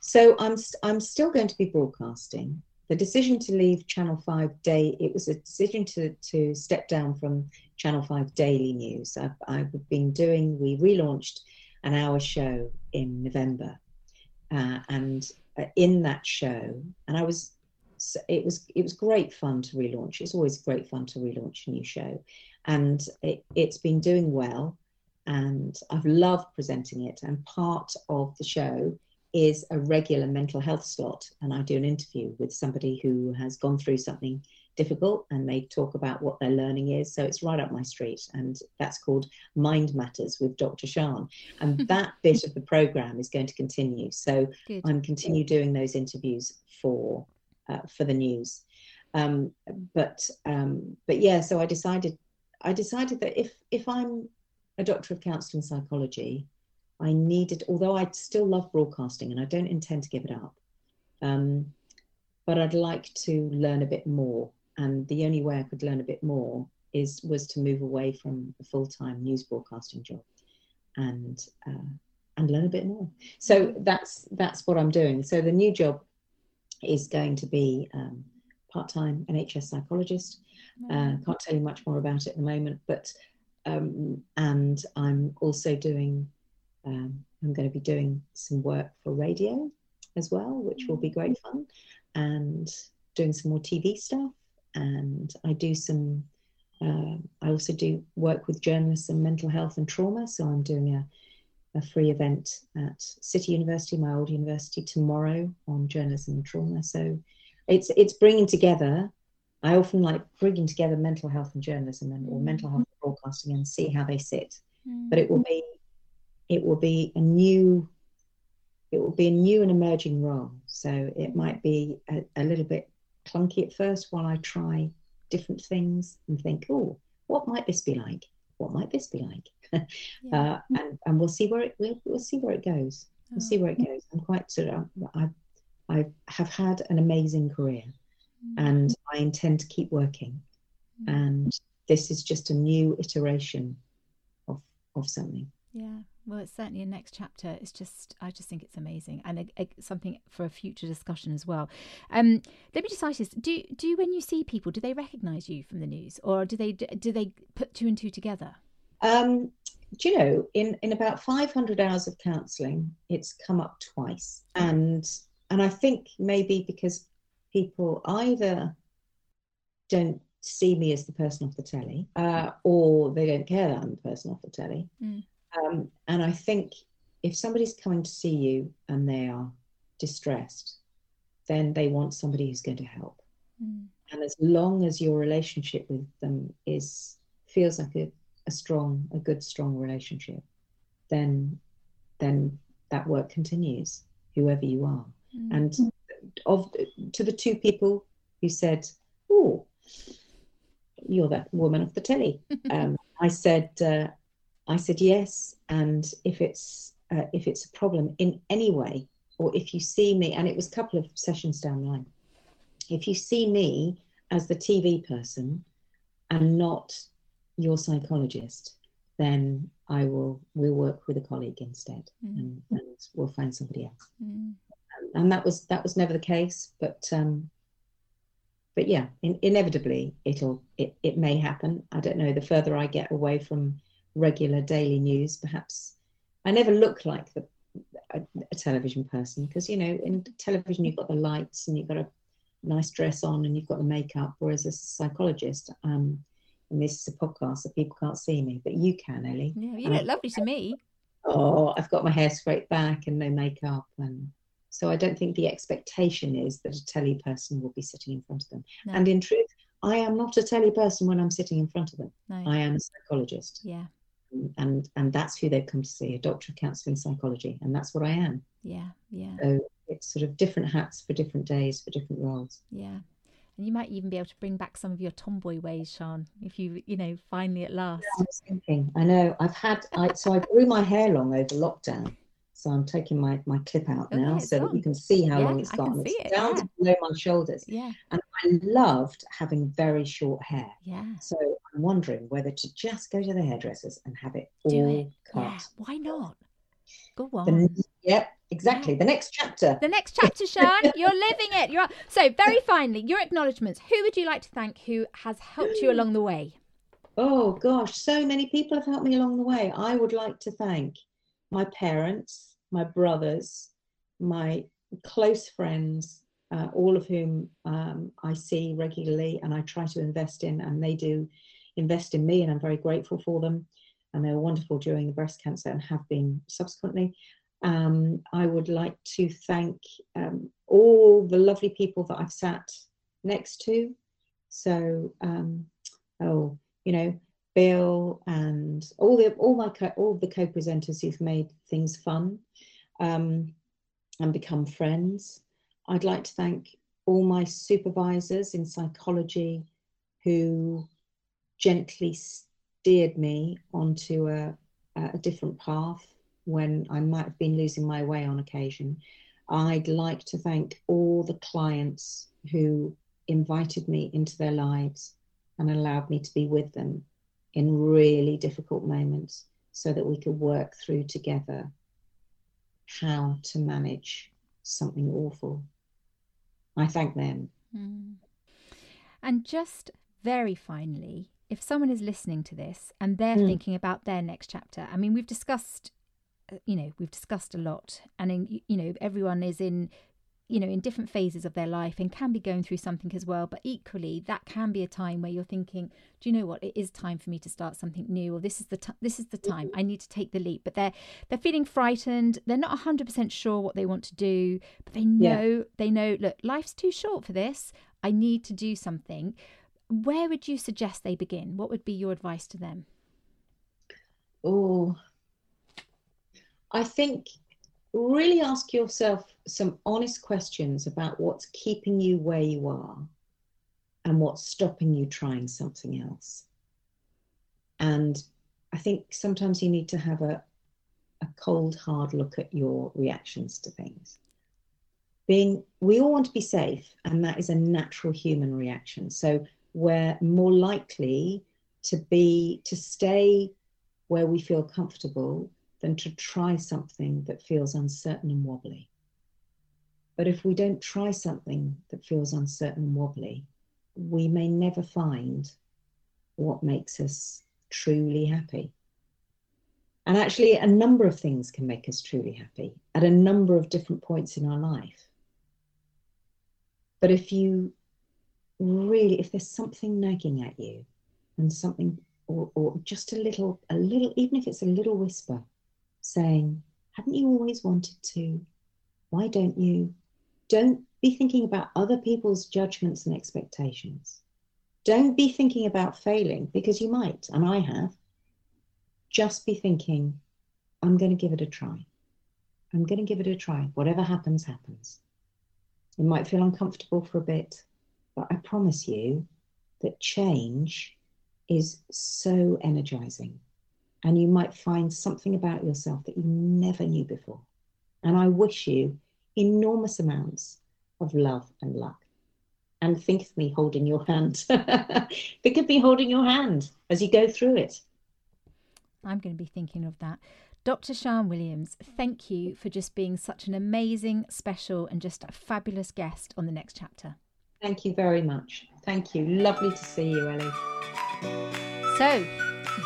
so i'm i'm still going to be broadcasting the decision to leave channel 5 day it was a decision to to step down from channel 5 daily news i've, I've been doing we relaunched an hour show in november uh, and uh, in that show and i was it was it was great fun to relaunch it's always great fun to relaunch a new show and it, it's been doing well and I've loved presenting it. And part of the show is a regular mental health slot, and I do an interview with somebody who has gone through something difficult and they talk about what their learning is. So it's right up my street, and that's called Mind Matters with Dr. Sian. And that bit of the program is going to continue. So Good. I'm continue doing those interviews for uh, for the news. Um, but um, but yeah, so I decided I decided that if if I'm a doctor of counselling psychology, I needed, although I still love broadcasting and I don't intend to give it up, um, but I'd like to learn a bit more. And the only way I could learn a bit more is was to move away from a full time news broadcasting job, and uh, and learn a bit more. So that's that's what I'm doing. So the new job is going to be um, part-time NHS psychologist. Uh, can't tell you much more about it at the moment, but um, and I'm also doing. Um, I'm going to be doing some work for radio as well, which will be mm. great fun, and doing some more TV stuff. And I do some. Uh, I also do work with journalists and mental health and trauma. So I'm doing a a free event at City University, my old university, tomorrow on journalism and trauma. So it's it's bringing together. I often like bringing together mental health and journalism and or mental health and broadcasting and see how they sit. Mm. But it will be it will be a new it will be a new and emerging role. So it might be a, a little bit clunky at first while I try different things and think, oh, what might this be like? What might this be like? Yeah. uh, and, and we'll see where it we'll, we'll see where it goes. We'll see where it oh. goes. I'm quite sort of I I have had an amazing career, mm. and I intend to keep working. Mm. And this is just a new iteration of of something. Yeah. Well, it's certainly a next chapter. It's just, I just think it's amazing, and a, a, something for a future discussion as well. Um, let me just ask this: Do do when you see people, do they recognise you from the news, or do they do they put two and two together? Um, do you know, in, in about 500 hours of counselling, it's come up twice. And, and I think maybe because people either don't see me as the person off the telly uh, or they don't care that I'm the person off the telly. Mm. Um, and I think if somebody's coming to see you and they are distressed, then they want somebody who's going to help. Mm. And as long as your relationship with them is feels like a a strong, a good, strong relationship, then then that work continues, whoever you are. Mm-hmm. And of to the two people who said, "Oh, you're that woman off the telly," um, I said, uh, "I said yes." And if it's uh, if it's a problem in any way, or if you see me, and it was a couple of sessions down the line, if you see me as the TV person and not your psychologist, then I will we'll work with a colleague instead, mm. and, and, we'll find somebody else. Mm. And that was that was never the case, but um, but yeah, in, inevitably it'll it it may happen. I don't know. The further I get away from regular daily news, perhaps I never look like the a, a television person because you know in television you've got the lights and you've got a nice dress on and you've got the makeup, whereas as a psychologist, um, and this is a podcast, so people can't see me, but you can, Ellie. Yeah, you look lovely to me. Oh, I've got my hair straight back and no makeup, and so I don't think the expectation is that a telly person will be sitting in front of them. No. And in truth, I am not a telly person when I'm sitting in front of them. No. I am a psychologist. Yeah. And and that's who they've come to see, a doctor of counselling psychology, and that's what I am. Yeah, yeah. So it's sort of different hats for different days for different roles. Yeah. And you might even be able to bring back some of your tomboy ways, Sian, if you, you know, finally at last. I was thinking, I know, I've had, I, so I grew my hair long over lockdown. So I'm taking my, my clip out oh, now so that you can see how yeah, long it's gotten. It's it, down yeah. to below my shoulders. Yeah. And I loved having very short hair. Yeah. So I'm wondering whether to just go to the hairdressers and have it all it. cut. Yeah. Why not? Go on. The, yep, exactly. The next chapter. The next chapter, Sian. You're living it. You're so very finally. Your acknowledgements. Who would you like to thank? Who has helped you along the way? Oh gosh, so many people have helped me along the way. I would like to thank my parents, my brothers, my close friends, uh, all of whom um, I see regularly and I try to invest in, and they do invest in me, and I'm very grateful for them and they were wonderful during the breast cancer and have been subsequently. Um, I would like to thank um, all the lovely people that I've sat next to. So, um, oh, you know, Bill and all the all my co- all the co-presenters who've made things fun um, and become friends. I'd like to thank all my supervisors in psychology who gently steered me onto a, a different path when I might have been losing my way on occasion. I'd like to thank all the clients who invited me into their lives and allowed me to be with them in really difficult moments so that we could work through together how to manage something awful. I thank them. Mm. And just very finally, if someone is listening to this and they're mm. thinking about their next chapter, I mean, we've discussed, uh, you know, we've discussed a lot, and in, you know, everyone is in, you know, in different phases of their life and can be going through something as well. But equally, that can be a time where you're thinking, do you know what? It is time for me to start something new, or this is the t- this is the time I need to take the leap. But they're they're feeling frightened. They're not hundred percent sure what they want to do, but they know yeah. they know. Look, life's too short for this. I need to do something where would you suggest they begin? What would be your advice to them? Oh, I think really ask yourself some honest questions about what's keeping you where you are and what's stopping you trying something else. And I think sometimes you need to have a, a cold, hard look at your reactions to things. Being, we all want to be safe, and that is a natural human reaction. So we're more likely to be to stay where we feel comfortable than to try something that feels uncertain and wobbly. But if we don't try something that feels uncertain and wobbly, we may never find what makes us truly happy. And actually, a number of things can make us truly happy at a number of different points in our life. But if you really, if there's something nagging at you and something, or, or just a little, a little, even if it's a little whisper saying, haven't you always wanted to? Why don't you? Don't be thinking about other people's judgments and expectations. Don't be thinking about failing because you might, and I have. Just be thinking, I'm going to give it a try. I'm going to give it a try. Whatever happens, happens. It might feel uncomfortable for a bit. But I promise you that change is so energizing. And you might find something about yourself that you never knew before. And I wish you enormous amounts of love and luck. And think of me holding your hand. think of me holding your hand as you go through it. I'm going to be thinking of that. Dr. Sian Williams, thank you for just being such an amazing, special, and just a fabulous guest on the next chapter. Thank you very much. Thank you. Lovely to see you, Ellie. So,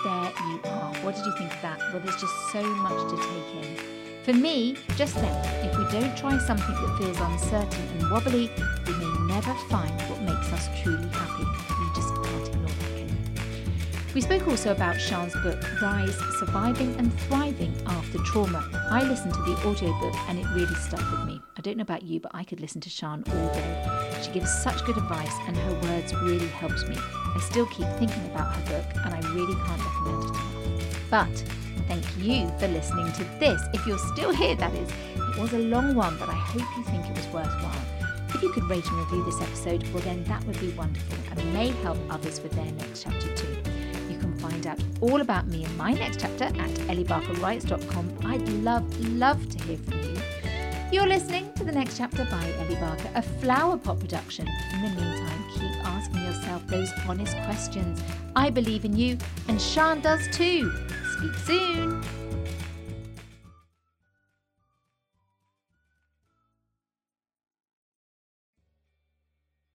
there you are. What did you think of that? Well, there's just so much to take in. For me, just then, if we don't try something that feels uncertain and wobbly, we may never find what makes us truly happy. We just can't ignore that. We spoke also about Sian's book, Rise Surviving and Thriving After Trauma. I listened to the audiobook and it really stuck with me. I don't know about you, but I could listen to Sian all day. She gives such good advice and her words really helped me. I still keep thinking about her book and I really can't recommend it enough. But thank you for listening to this. If you're still here, that is. It was a long one, but I hope you think it was worthwhile. If you could rate and review this episode, well, then that would be wonderful and may help others with their next chapter too You can find out all about me in my next chapter at elliebarkerwrites.com. I'd love, love to hear from you. You're listening to the next chapter by Ellie Barker, a flower pot production. In the meantime, keep asking yourself those honest questions. I believe in you, and Sian does too. Speak soon.